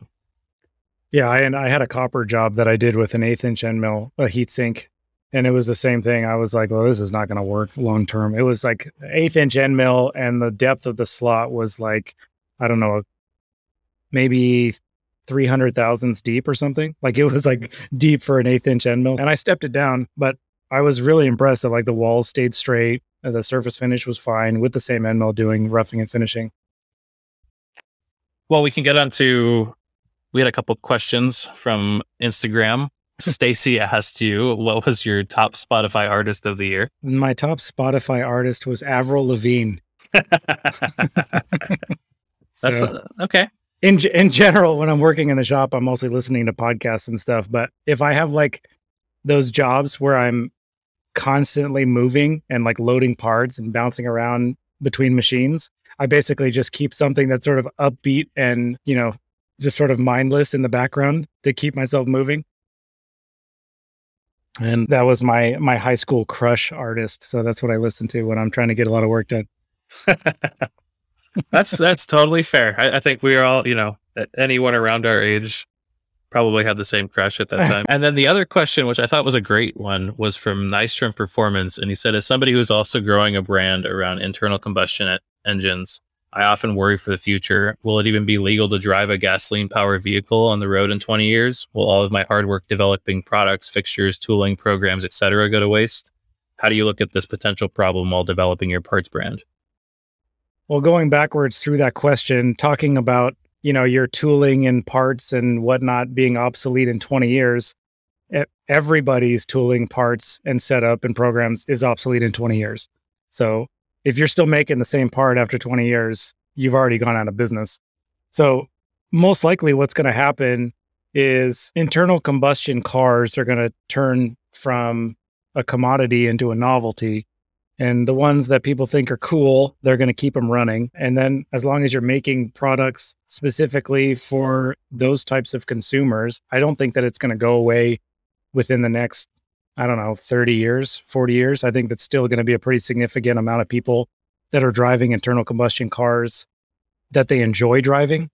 S2: Yeah, I, and I had a copper job that I did with an eighth inch end mill, a heat sink, and it was the same thing. I was like, well, this is not going to work long term. It was like eighth inch end mill, and the depth of the slot was like, I don't know, maybe 300 thousandths deep or something. Like it was like deep for an eighth inch end mill. And I stepped it down, but I was really impressed that like the walls stayed straight. Uh, the surface finish was fine with the same end mill doing roughing and finishing.
S1: Well, we can get on to. We had a couple questions from Instagram. Stacy asked you, "What was your top Spotify artist of the year?"
S2: My top Spotify artist was Avril Lavigne.
S1: That's so, uh, okay.
S2: In in general, when I'm working in the shop, I'm mostly listening to podcasts and stuff. But if I have like those jobs where I'm constantly moving and like loading parts and bouncing around between machines. I basically just keep something that's sort of upbeat and, you know, just sort of mindless in the background to keep myself moving. And that was my my high school crush artist. So that's what I listen to when I'm trying to get a lot of work done.
S1: that's that's totally fair. I, I think we are all, you know, anyone around our age probably had the same crush at that time. and then the other question, which I thought was a great one, was from Nystrom Performance. And he said, as somebody who's also growing a brand around internal combustion engines, I often worry for the future. Will it even be legal to drive a gasoline powered vehicle on the road in 20 years? Will all of my hard work developing products, fixtures, tooling, programs, etc., go to waste? How do you look at this potential problem while developing your parts brand?
S2: Well, going backwards through that question, talking about you know your tooling and parts and whatnot being obsolete in 20 years everybody's tooling parts and setup and programs is obsolete in 20 years. So if you're still making the same part after 20 years you've already gone out of business. So most likely what's going to happen is internal combustion cars are going to turn from a commodity into a novelty and the ones that people think are cool, they're going to keep them running. And then as long as you're making products specifically for those types of consumers, I don't think that it's going to go away within the next, I don't know, 30 years, 40 years. I think that's still going to be a pretty significant amount of people that are driving internal combustion cars that they enjoy driving.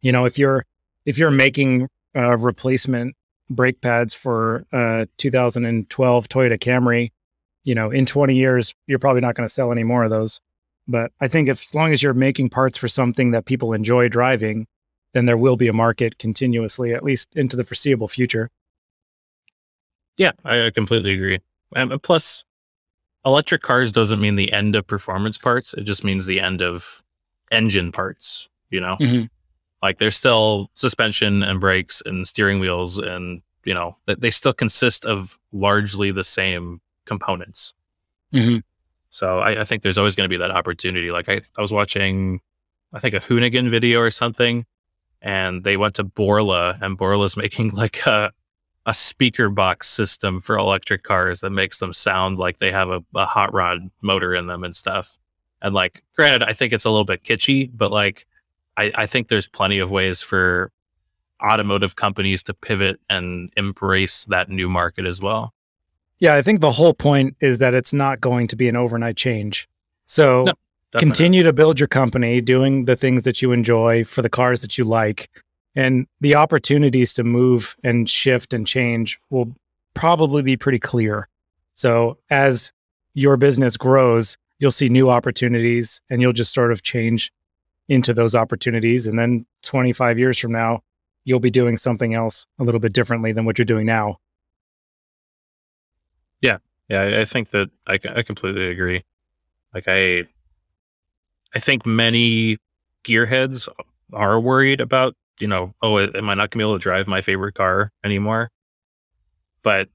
S2: You know, if you're if you're making uh, replacement brake pads for a 2012 Toyota Camry you know, in 20 years, you're probably not going to sell any more of those. But I think if, as long as you're making parts for something that people enjoy driving, then there will be a market continuously, at least into the foreseeable future.
S1: Yeah, I completely agree. And plus, electric cars doesn't mean the end of performance parts. It just means the end of engine parts, you know? Mm-hmm. Like there's still suspension and brakes and steering wheels and, you know, they still consist of largely the same components.
S2: Mm-hmm.
S1: So I, I, think there's always going to be that opportunity. Like I, I was watching, I think a Hoonigan video or something, and they went to Borla, and Borla's making like a a speaker box system for electric cars that makes them sound like they have a, a hot rod motor in them and stuff. And like, granted, I think it's a little bit kitschy, but like, I, I think there's plenty of ways for automotive companies to pivot and embrace that new market as well.
S2: Yeah, I think the whole point is that it's not going to be an overnight change. So no, continue to build your company, doing the things that you enjoy for the cars that you like. And the opportunities to move and shift and change will probably be pretty clear. So as your business grows, you'll see new opportunities and you'll just sort of change into those opportunities. And then 25 years from now, you'll be doing something else a little bit differently than what you're doing now.
S1: Yeah. Yeah. I think that I, I completely agree. Like, I, I think many gearheads are worried about, you know, oh, am I not going to be able to drive my favorite car anymore? But,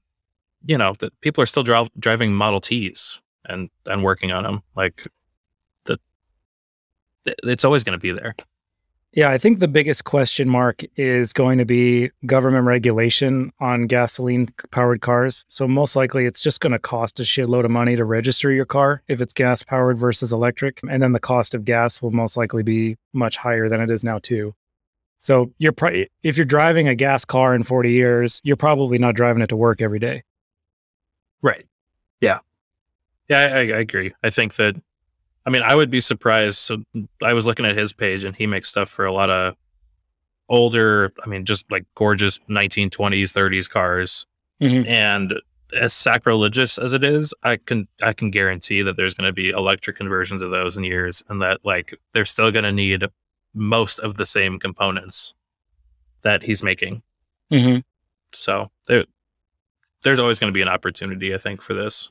S1: you know, that people are still dri- driving Model Ts and and working on them. Like the, it's always going to be there.
S2: Yeah, I think the biggest question mark is going to be government regulation on gasoline powered cars. So, most likely, it's just going to cost a shitload of money to register your car if it's gas powered versus electric. And then the cost of gas will most likely be much higher than it is now, too. So, you're pro- if you're driving a gas car in 40 years, you're probably not driving it to work every day.
S1: Right. Yeah. Yeah, I, I agree. I think that I mean, I would be surprised. So I was looking at his page, and he makes stuff for a lot of older. I mean, just like gorgeous 1920s, 30s cars. Mm-hmm. And as sacrilegious as it is, I can I can guarantee that there's going to be electric conversions of those in years, and that like they're still going to need most of the same components that he's making. Mm-hmm. So there, there's always going to be an opportunity, I think, for this.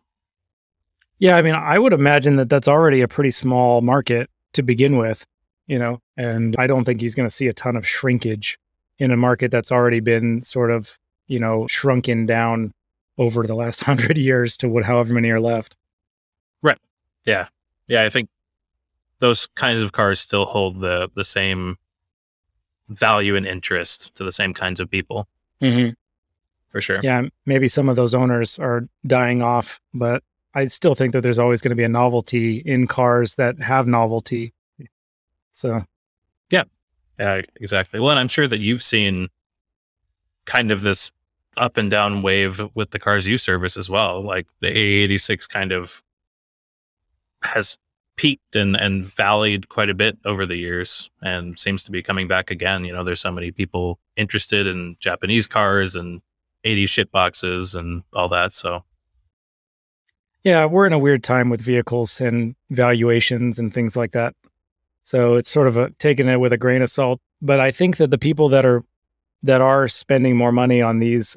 S2: Yeah, I mean, I would imagine that that's already a pretty small market to begin with, you know, and I don't think he's going to see a ton of shrinkage in a market that's already been sort of, you know, shrunken down over the last hundred years to what however many are left.
S1: Right. Yeah. Yeah. I think those kinds of cars still hold the the same value and interest to the same kinds of people. Mm-hmm. For sure.
S2: Yeah. Maybe some of those owners are dying off, but I still think that there's always going to be a novelty in cars that have novelty. So,
S1: yeah, yeah, exactly. Well, and I'm sure that you've seen kind of this up and down wave with the cars you service as well. Like the AE86 kind of has peaked and, and valleyed quite a bit over the years and seems to be coming back again. You know, there's so many people interested in Japanese cars and 80 shit boxes and all that. So
S2: yeah, we're in a weird time with vehicles and valuations and things like that. So it's sort of a, taking it with a grain of salt. But I think that the people that are that are spending more money on these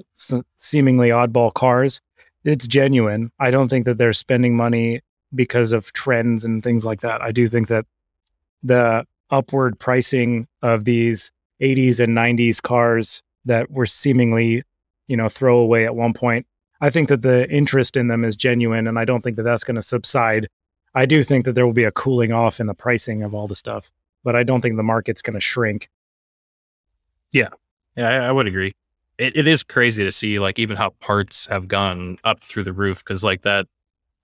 S2: seemingly oddball cars, it's genuine. I don't think that they're spending money because of trends and things like that. I do think that the upward pricing of these 80s and 90s cars that were seemingly, you know, throwaway at one point I think that the interest in them is genuine, and I don't think that that's going to subside. I do think that there will be a cooling off in the pricing of all the stuff, but I don't think the market's going to shrink.
S1: Yeah, yeah, I, I would agree. It, it is crazy to see like even how parts have gone up through the roof because like that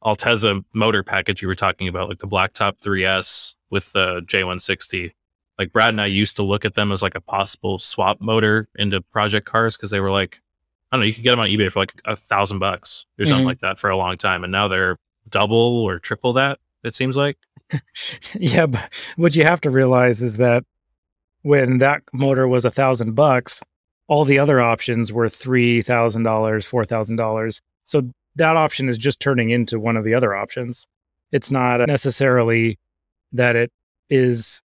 S1: Altezza motor package you were talking about, like the Blacktop 3S with the J160. Like Brad and I used to look at them as like a possible swap motor into project cars because they were like I don't know, you could get them on eBay for like a thousand bucks or something mm-hmm. like that for a long time. And now they're double or triple that, it seems like.
S2: yeah. But what you have to realize is that when that motor was a thousand bucks, all the other options were $3,000, $4,000. So that option is just turning into one of the other options. It's not necessarily that it is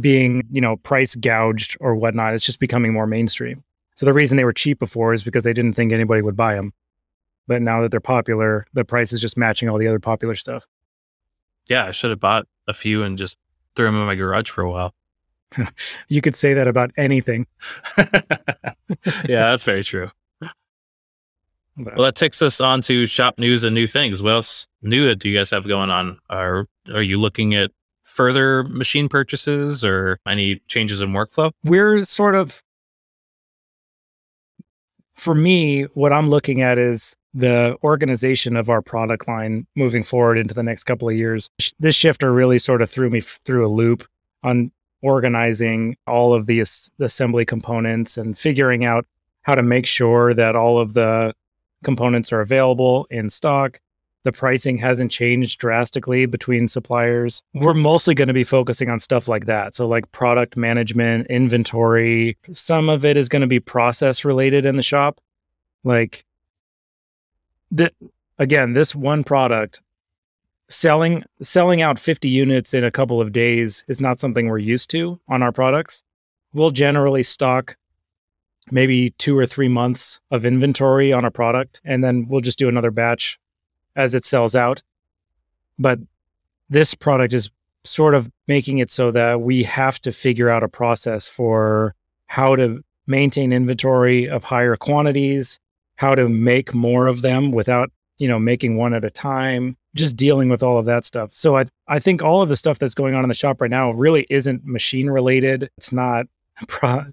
S2: being, you know, price gouged or whatnot. It's just becoming more mainstream. So the reason they were cheap before is because they didn't think anybody would buy them. But now that they're popular, the price is just matching all the other popular stuff.
S1: Yeah, I should have bought a few and just threw them in my garage for a while.
S2: you could say that about anything.
S1: yeah, that's very true. Well, that takes us on to shop news and new things. What else new do you guys have going on? Are are you looking at further machine purchases or any changes in workflow?
S2: We're sort of for me, what I'm looking at is the organization of our product line moving forward into the next couple of years. This shifter really sort of threw me through a loop on organizing all of the, as- assembly components and figuring out how to make sure that all of the components are available in stock. The pricing hasn't changed drastically between suppliers. We're mostly going to be focusing on stuff like that. So, like product management, inventory. Some of it is going to be process related in the shop. Like, the, again, this one product selling selling out 50 units in a couple of days is not something we're used to on our products. We'll generally stock maybe 2 or 3 months of inventory on a product and then we'll just do another batch as it sells out. But this product is sort of making it so that we have to figure out a process for how to maintain inventory of higher quantities, how to make more of them without, you know, making one at a time, just dealing with all of that stuff. So I I think all of the stuff that's going on in the shop right now really isn't machine related. It's not pro,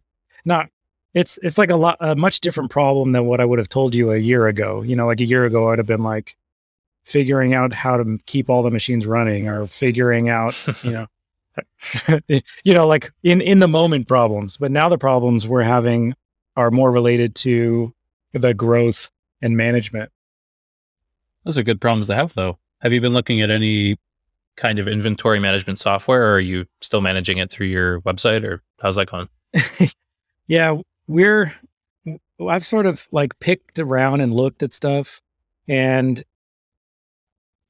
S2: not it's it's like a lot a much different problem than what I would have told you a year ago. You know, like a year ago I'd have been like figuring out how to keep all the machines running or figuring out, you know, you know, like in in the moment problems. But now the problems we're having are more related to the growth and management.
S1: Those are good problems to have though. Have you been looking at any kind of inventory management software or are you still managing it through your website or how's that going?
S2: yeah, we're I've sort of like picked around and looked at stuff and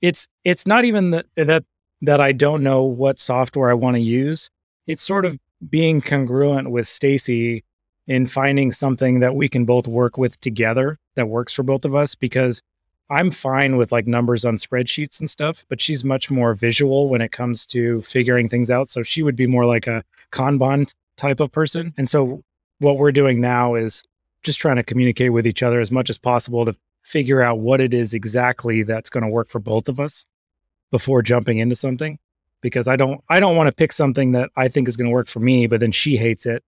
S2: it's it's not even that that that I don't know what software I want to use. It's sort of being congruent with Stacy in finding something that we can both work with together that works for both of us because I'm fine with like numbers on spreadsheets and stuff, but she's much more visual when it comes to figuring things out. So she would be more like a Kanban type of person. And so what we're doing now is just trying to communicate with each other as much as possible to figure out what it is exactly that's going to work for both of us before jumping into something because I don't I don't want to pick something that I think is going to work for me but then she hates it.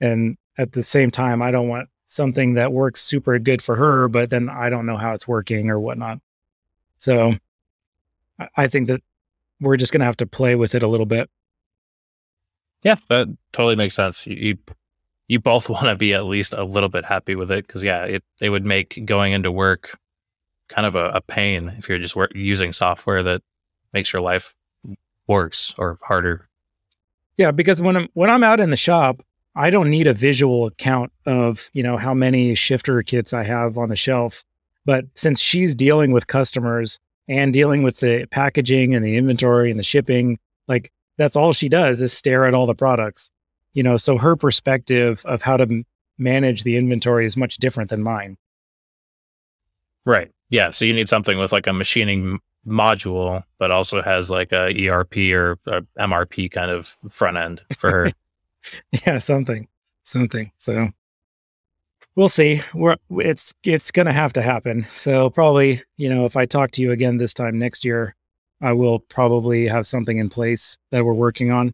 S2: And at the same time I don't want something that works super good for her but then I don't know how it's working or whatnot. So I think that we're just going to have to play with it a little bit.
S1: Yeah that totally makes sense. You, you you both want to be at least a little bit happy with it because yeah it, it would make going into work kind of a, a pain if you're just work, using software that makes your life worse or harder.
S2: Yeah because when i'm when i'm out in the shop i don't need a visual account of you know how many shifter kits i have on the shelf. But since she's dealing with customers and dealing with the packaging and the inventory and the shipping like that's all she does is stare at all the products you know so her perspective of how to manage the inventory is much different than mine.
S1: Right. Yeah so you need something with like a machining module but also has like a erp or a mrp kind of front end for her.
S2: Yeah something something so. We'll see. We're it's it's gonna have to happen. So probably you know if i talk to you again this time next year i will probably have something in place that we're working on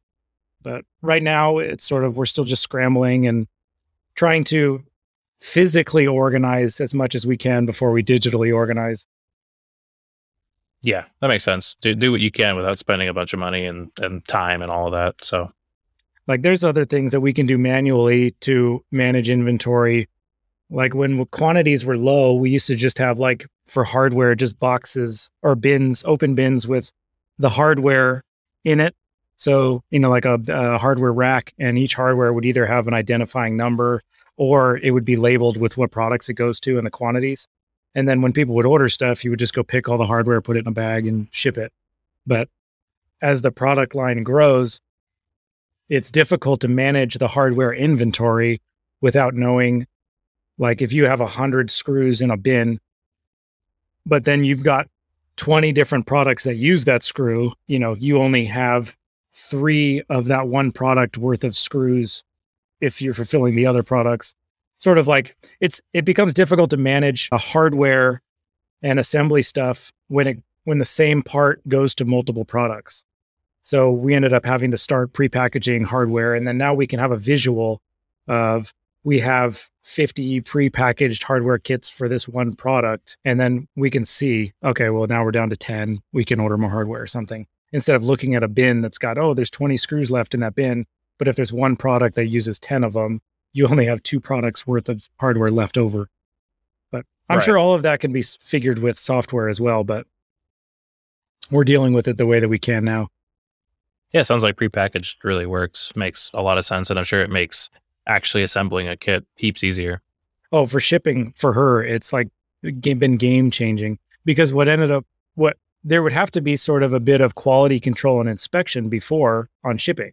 S2: but right now, it's sort of, we're still just scrambling and trying to physically organize as much as we can before we digitally organize.
S1: Yeah, that makes sense. Do, do what you can without spending a bunch of money and, and time and all of that. So,
S2: like, there's other things that we can do manually to manage inventory. Like, when quantities were low, we used to just have, like, for hardware, just boxes or bins, open bins with the hardware in it so, you know, like a, a, hardware rack, and each hardware would either have an identifying number or it would be labeled with what products it goes to and the quantities. And then when people would order stuff, you would just go pick all the hardware, put it in a bag, and ship it. But as the product line grows, it's difficult to manage the hardware inventory without knowing, like, if you have a hundred screws in a bin, but then you've got 20 different products that use that screw, you know, you only have three of that one product worth of screws if you're fulfilling the other products. Sort of like it's it becomes difficult to manage a hardware and assembly stuff when it when the same part goes to multiple products. So we ended up having to start pre-packaging hardware and then now we can have a visual of we have 50 pre-packaged hardware kits for this one product and then we can see okay well now we're down to 10 we can order more hardware or something instead of looking at a bin that's got, oh, there's 20 screws left in that bin. But if there's one product that uses 10 of them, you only have two products worth of hardware left over. But I'm
S1: Right.
S2: sure all of that can be figured with software as well. But we're dealing with it the way that we can now.
S1: Yeah, it sounds like prepackaged really works. Makes a lot of sense, and I'm sure it makes actually assembling a kit heaps easier.
S2: Oh, for shipping for her, it's like been game changing because what ended up what there would have to be sort of a bit of quality control and inspection before on shipping.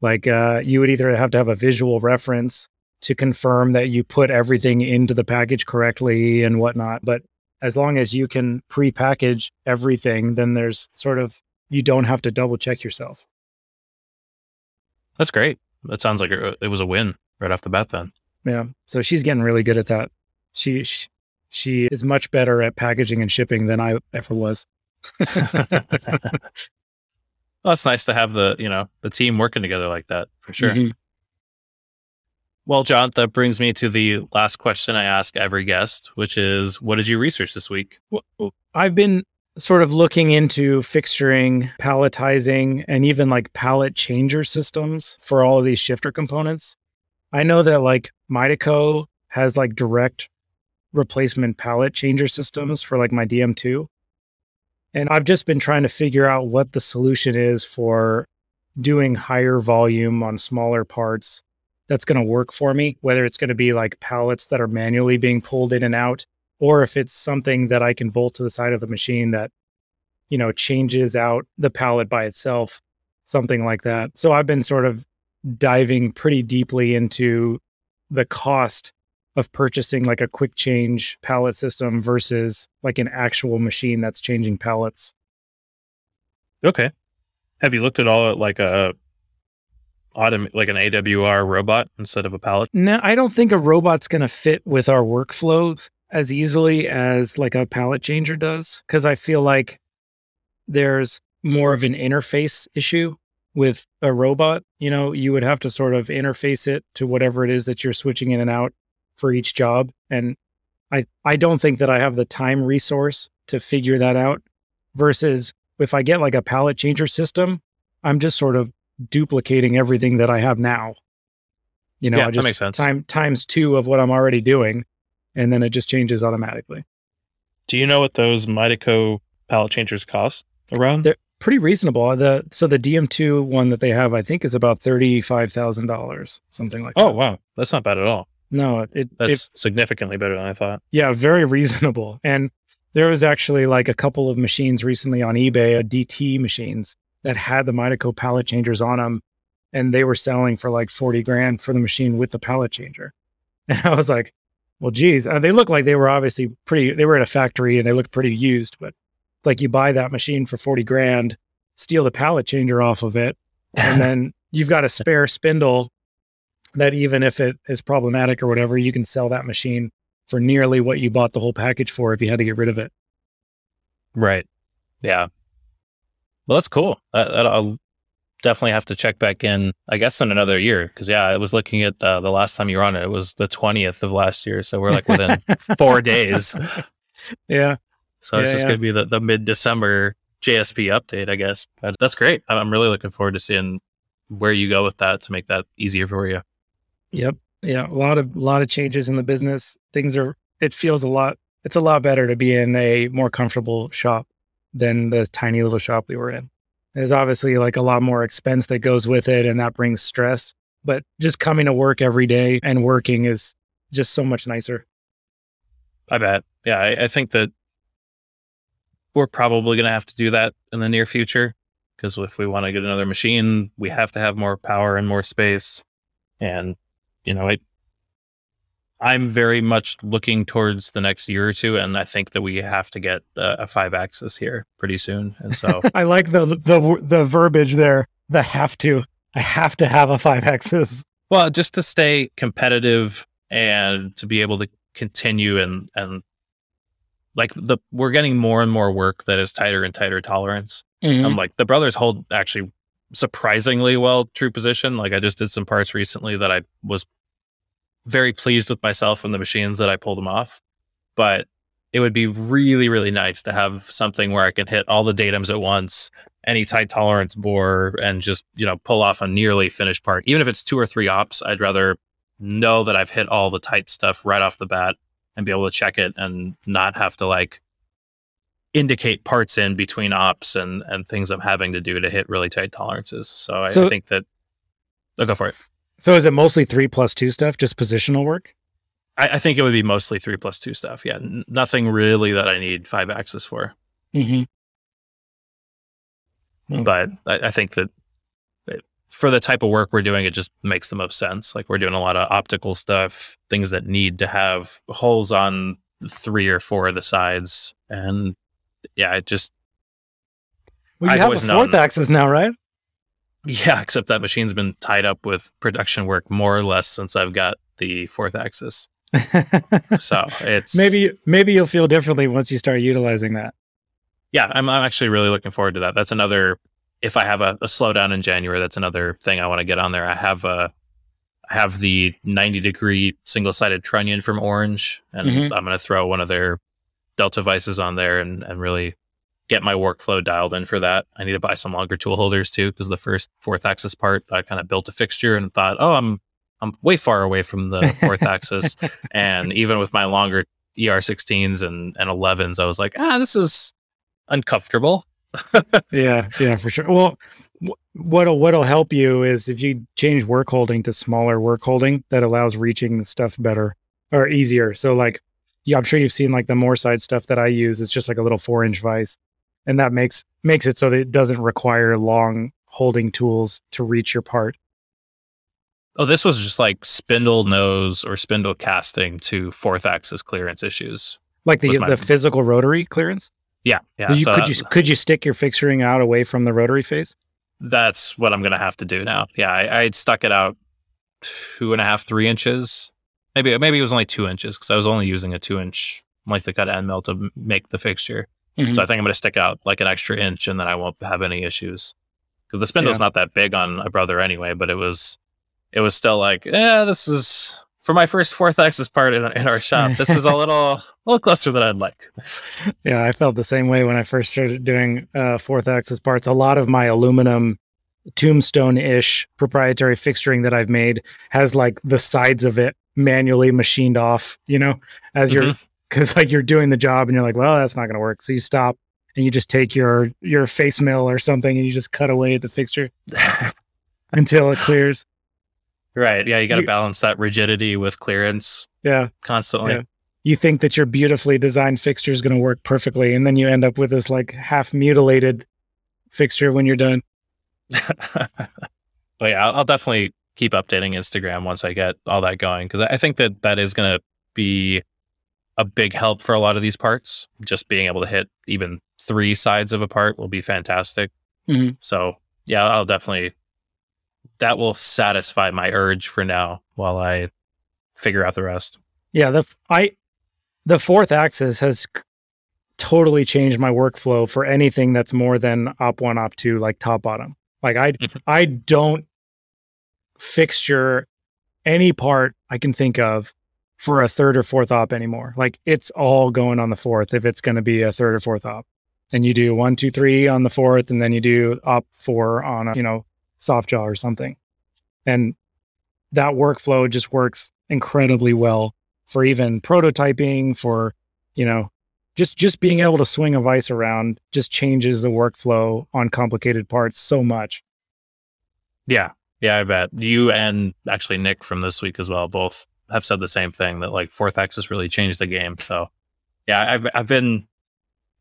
S2: Like uh, you would either have to have a visual reference to confirm that you put everything into the package correctly and whatnot. But as long as you can pre-package everything, then there's sort of you don't have to double check yourself.
S1: That's great. That sounds like it it was a win right off the bat. Then
S2: Yeah. So she's getting really good at that. She she, she is much better at packaging and shipping than I ever was.
S1: well, it's nice to have the you know the team working together like that for sure.
S2: Mhm.
S1: Well, John, that brings me to the last question I ask every guest, which is, what did you research this week?
S2: Well, I've been sort of looking into fixturing, palletizing, and even like pallet changer systems for all of these shifter components. I know that like Midaco has like direct replacement pallet changer systems for like my DM2. And I've just been trying to figure out what the solution is for doing higher volume on smaller parts that's going to work for me, whether it's going to be like pallets that are manually being pulled in and out or if it's something that I can bolt to the side of the machine that, you know, changes out the pallet by itself, something like that. So I've been sort of diving pretty deeply into the cost of purchasing like a quick change pallet system versus like an actual machine that's changing pallets.
S1: Okay. Have you looked at all at like a autom- like an AWR robot instead of a pallet?
S2: No, I don't think a robot's going to fit with our workflows as easily as like a pallet changer does because I feel like there's more of an interface issue with a robot. You know, you would have to sort of interface it to whatever it is that you're switching in and out for each job and I I don't think that I have the time resource to figure that out versus if I get like a palette changer system, I'm just sort of duplicating everything that I have now. You know,
S1: Yeah,
S2: I
S1: that
S2: just
S1: makes sense.
S2: time times two of what I'm already doing, and then it just changes automatically.
S1: Do you know what those Midaco palette changers cost around?
S2: They're pretty reasonable. The so the DM2 one that they have, I think, is about thirty five thousand dollars, something like
S1: oh,
S2: that.
S1: wow. That's not bad at all.
S2: No, it, it
S1: That's significantly better than I thought.
S2: yeah, very reasonable. And there was actually like a couple of machines recently on eBay, a DT machines that had the Midaco pallet changers on them, and they were selling for like forty grand for the machine with the pallet changer. And I was like, well, geez, uh, they look like they were obviously pretty. They were at a factory and they looked pretty used, but it's like you buy that machine for forty grand, steal the pallet changer off of it, and then you've got a spare spindle that even if it is problematic or whatever, you can sell that machine for nearly what you bought the whole package for if you had to get rid of it.
S1: Right. Yeah. Well, that's cool. I, I'll definitely have to check back in, I guess, in another year. Because, yeah, I was looking at uh, the last time you were on it. It was the 20th of last year. So we're like within four days.
S2: Yeah.
S1: So it's just
S2: yeah.
S1: going to be the, the mid December JSP update, I guess. But that's great. I'm really looking forward to seeing where you go with that to make that easier for you.
S2: Yep. Yeah. A lot of a lot of changes in the business. Things are it feels a lot it's a lot better to be in a more comfortable shop than the tiny little shop we were in. There's obviously like a lot more expense that goes with it and that brings stress. But just coming to work every day and working is just so much nicer.
S1: I bet. Yeah, I, I think that we're probably going to have to do that in the near future because if we want to get another machine, we have to have more power and more space. And you know, I I'm very much looking towards the next year or two, and I think that we have to get uh, a five axis here pretty soon. And so,
S2: I like the the the verbiage there. The have to. I have to have a five axis.
S1: well, just to stay competitive and to be able to continue and and like the we're getting more and more work that is tighter and tighter tolerance. I'm like the brothers hold actually surprisingly well true position. Like I just did some parts recently that I was very pleased with myself and the machines that I pulled them off. But it would be really, really nice to have something where I can hit all the datums at once, any tight tolerance bore, and just, you know, pull off a nearly finished part. Even if it's two or three ops, I'd rather know that I've hit all the tight stuff right off the bat and be able to check it and not have to like indicate parts in between ops and and things I'm having to do to hit really tight tolerances. So I,
S2: So-
S1: I think that I'll go for it.
S2: So is it mostly three plus two stuff, just positional work?
S1: I, I think it would be mostly three plus two stuff. Yeah, n- nothing really that I need five axis for.
S2: Mm-hmm. Mm.
S1: But I, I think that that for the type of work we're doing, it just makes the most sense. Like we're doing a lot of optical stuff, things that need to have holes on three or four of the sides, and yeah, it just
S2: Well, you
S1: I've
S2: have a fourth
S1: known-
S2: axis now, right?
S1: yeah. Except that machine's been tied up with production work more or less since I've got the fourth axis. So it's
S2: maybe maybe you'll feel differently once you start utilizing that.
S1: yeah, I'm, I'm actually really looking forward to that. That's another, if I have a, a slowdown in January, that's another thing I want to get on there. I have a, I have the 90 degree single sided trunnion from Orange, and
S2: Mhm.
S1: I'm going to throw one of their Delta vices on there and, and really get my workflow dialed in for that. I need to buy some longer tool holders too, because the first fourth axis part, I kind of built a fixture and thought, oh, I'm, I'm way far away from the fourth axis. And even with my longer ER16s and, and 11s, I was like, ah, this is uncomfortable.
S2: Yeah, yeah, for sure. Well, what'll what'll help you is if you change work holding to smaller work holding that allows reaching the stuff better or easier. So like, yeah, I'm sure you've seen like the more side stuff that I use. It's just like a little four inch vise, and that makes makes it so that it doesn't require long holding tools to reach your part.
S1: Oh, this was just like spindle nose or spindle casting to fourth axis clearance issues.
S2: Like the
S1: uh, my-
S2: the physical rotary clearance.
S1: Yeah, yeah.
S2: you,
S1: so
S2: could
S1: that-
S2: you could you stick your fixturing out away from the rotary face?
S1: that's what I'm gonna have to do now. Yeah, I, I stuck it out two and a half, three inches. Maybe maybe it was only two inches because I was only using a two inch length to cut end mill to make the fixture.
S2: Mhm.
S1: So I think I'm gonna stick out like an extra inch, and then I won't have any issues because the spindle's
S2: Yeah.
S1: not that big on a brother anyway. But it was, it was still like, yeah, this is for my first fourth axis part in, in our shop. This is a little, a little closer than I'd like.
S2: Yeah, I felt the same way when I first started doing uh, fourth axis parts. A lot of my aluminum tombstone ish proprietary fixturing that I've made has like the sides of it manually machined off, you know, as you're mm-hmm. because like you're doing the job and you're like, well, that's not going to work. So you stop and you just take your your face mill or something and you just cut away at the fixture until it clears.
S1: Right. Yeah. You got to balance that rigidity with clearance
S2: Yeah.
S1: constantly.
S2: Yeah. You think that your beautifully designed fixture is going to work perfectly, and then you end up with this like half mutilated fixture when you're done.
S1: but yeah, I'll definitely keep updating Instagram once I get all that going because I think that that is going to be a big help for a lot of these parts. Just being able to hit even three sides of a part will be fantastic.
S2: Mhm.
S1: So yeah, I'll definitely that will satisfy my urge for now while I figure out the rest.
S2: Yeah, the I the fourth axis has totally changed my workflow for anything that's more than op one, op two, like top bottom. Like I. I don't fixture any part I can think of for a third or fourth op anymore. Like it's all going on the fourth if it's going to be a third or fourth op. And you do one, two, three on the fourth, and then you do op four on a you know soft jaw or something. And that workflow just works incredibly well for even prototyping for you know just just being able to swing a vice around just changes the workflow on complicated parts so much
S1: Yeah. Yeah, I bet. You and actually Nick from this week as well both have said the same thing that like fourth axis really changed the game. So yeah, I've I've been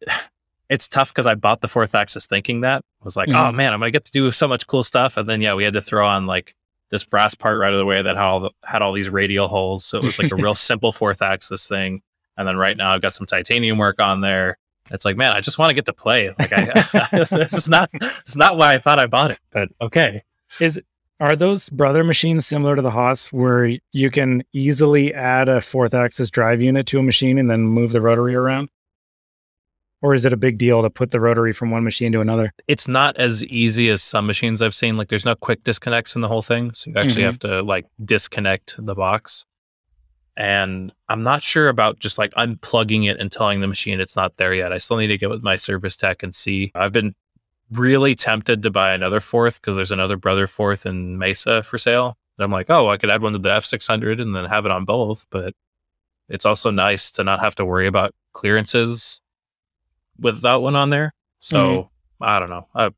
S1: it's tough because I bought the fourth axis thinking that. I was like, oh
S2: Mhm.
S1: man, I'm gonna get to do so much cool stuff. And then yeah, we had to throw on like this brass part right away that had all the, had all these radial holes. So it was like a real simple fourth axis thing. And then right now I've got some titanium work on there. It's like, man, I just want to get to play. Like I this is not this is not why I thought I bought it, but okay.
S2: is are those brother machines similar to the Haas where you can easily add a fourth axis drive unit to a machine and then move the rotary around or is it a big deal to put the rotary from one machine to another
S1: it's not as easy as some machines I've seen. Like there's no quick disconnects in the whole thing. So you actually
S2: Mhm.
S1: have to like disconnect the box. and I'm not sure about just like unplugging it and telling the machine it's not there yet. I still need to get with my service tech and see. I've been really tempted to buy another fourth because there's another brother fourth in Mesa for sale. And I'm like, oh, I could add one to the F600 and then have it on both. But it's also nice to not have to worry about clearances with that one on there. So mm-hmm. I don't know. I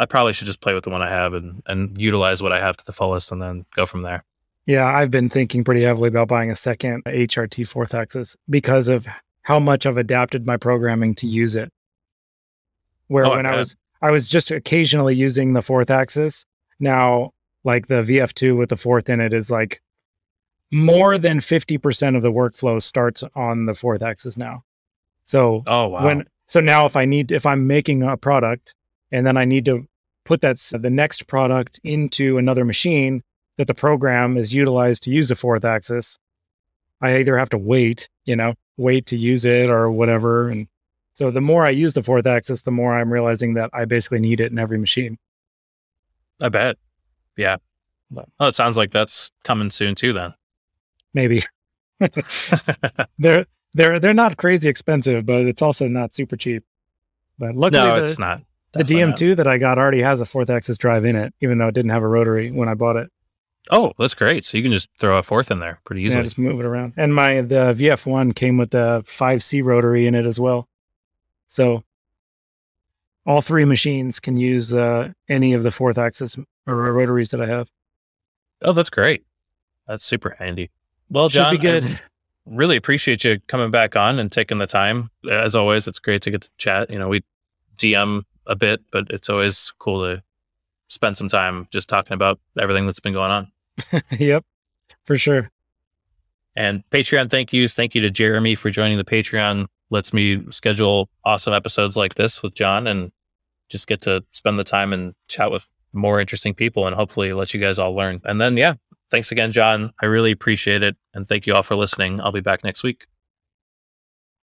S1: I probably should just play with the one I have and and utilize what I have to the fullest and then go from there.
S2: Yeah, I've been thinking pretty heavily about buying a second HRT fourth axis because of how much I've adapted my programming to use it. Where oh, when I, I was I was just occasionally using the fourth axis. Now, like the VF2 with the fourth in it is like more than 50% of the workflow starts on the fourth axis now. So,
S1: oh wow.
S2: When so now if I need if I'm making a product and then I need to put that the next product into another machine, that the program is utilized to use the fourth axis, I either have to wait, you know, wait to use it or whatever. And so the more I use the fourth axis, the more I'm realizing that I basically need it in every machine.
S1: I bet. Yeah. But, well, it sounds like that's coming soon too then.
S2: Maybe. they're they're they're not crazy expensive, but it's also not super cheap. But luckily
S1: no,
S2: the,
S1: it's not.
S2: the DM2 not. that I got already has a fourth axis drive in it, even though it didn't have a rotary when I bought it.
S1: Oh, that's great. So you can just throw a fourth in there pretty easily.
S2: Yeah, just move it around. And my the VF1 came with the 5C rotary in it as well. So all three machines can use uh, any of the fourth axis or rotaries that I have.
S1: Oh, that's great. That's super handy. Well, John,
S2: Should be good.
S1: I really appreciate you coming back on and taking the time. As always, it's great to get to chat. You know, we DM a bit, but it's always cool to spend some time just talking about everything that's been going on.
S2: yep, for sure.
S1: And Patreon thank yous. Thank you to Jeremy for joining the Patreon. Lets me schedule awesome episodes like this with John and just get to spend the time and chat with more interesting people and hopefully let you guys all learn. And then, yeah, thanks again, John. I really appreciate it. And thank you all for listening. I'll be back next week.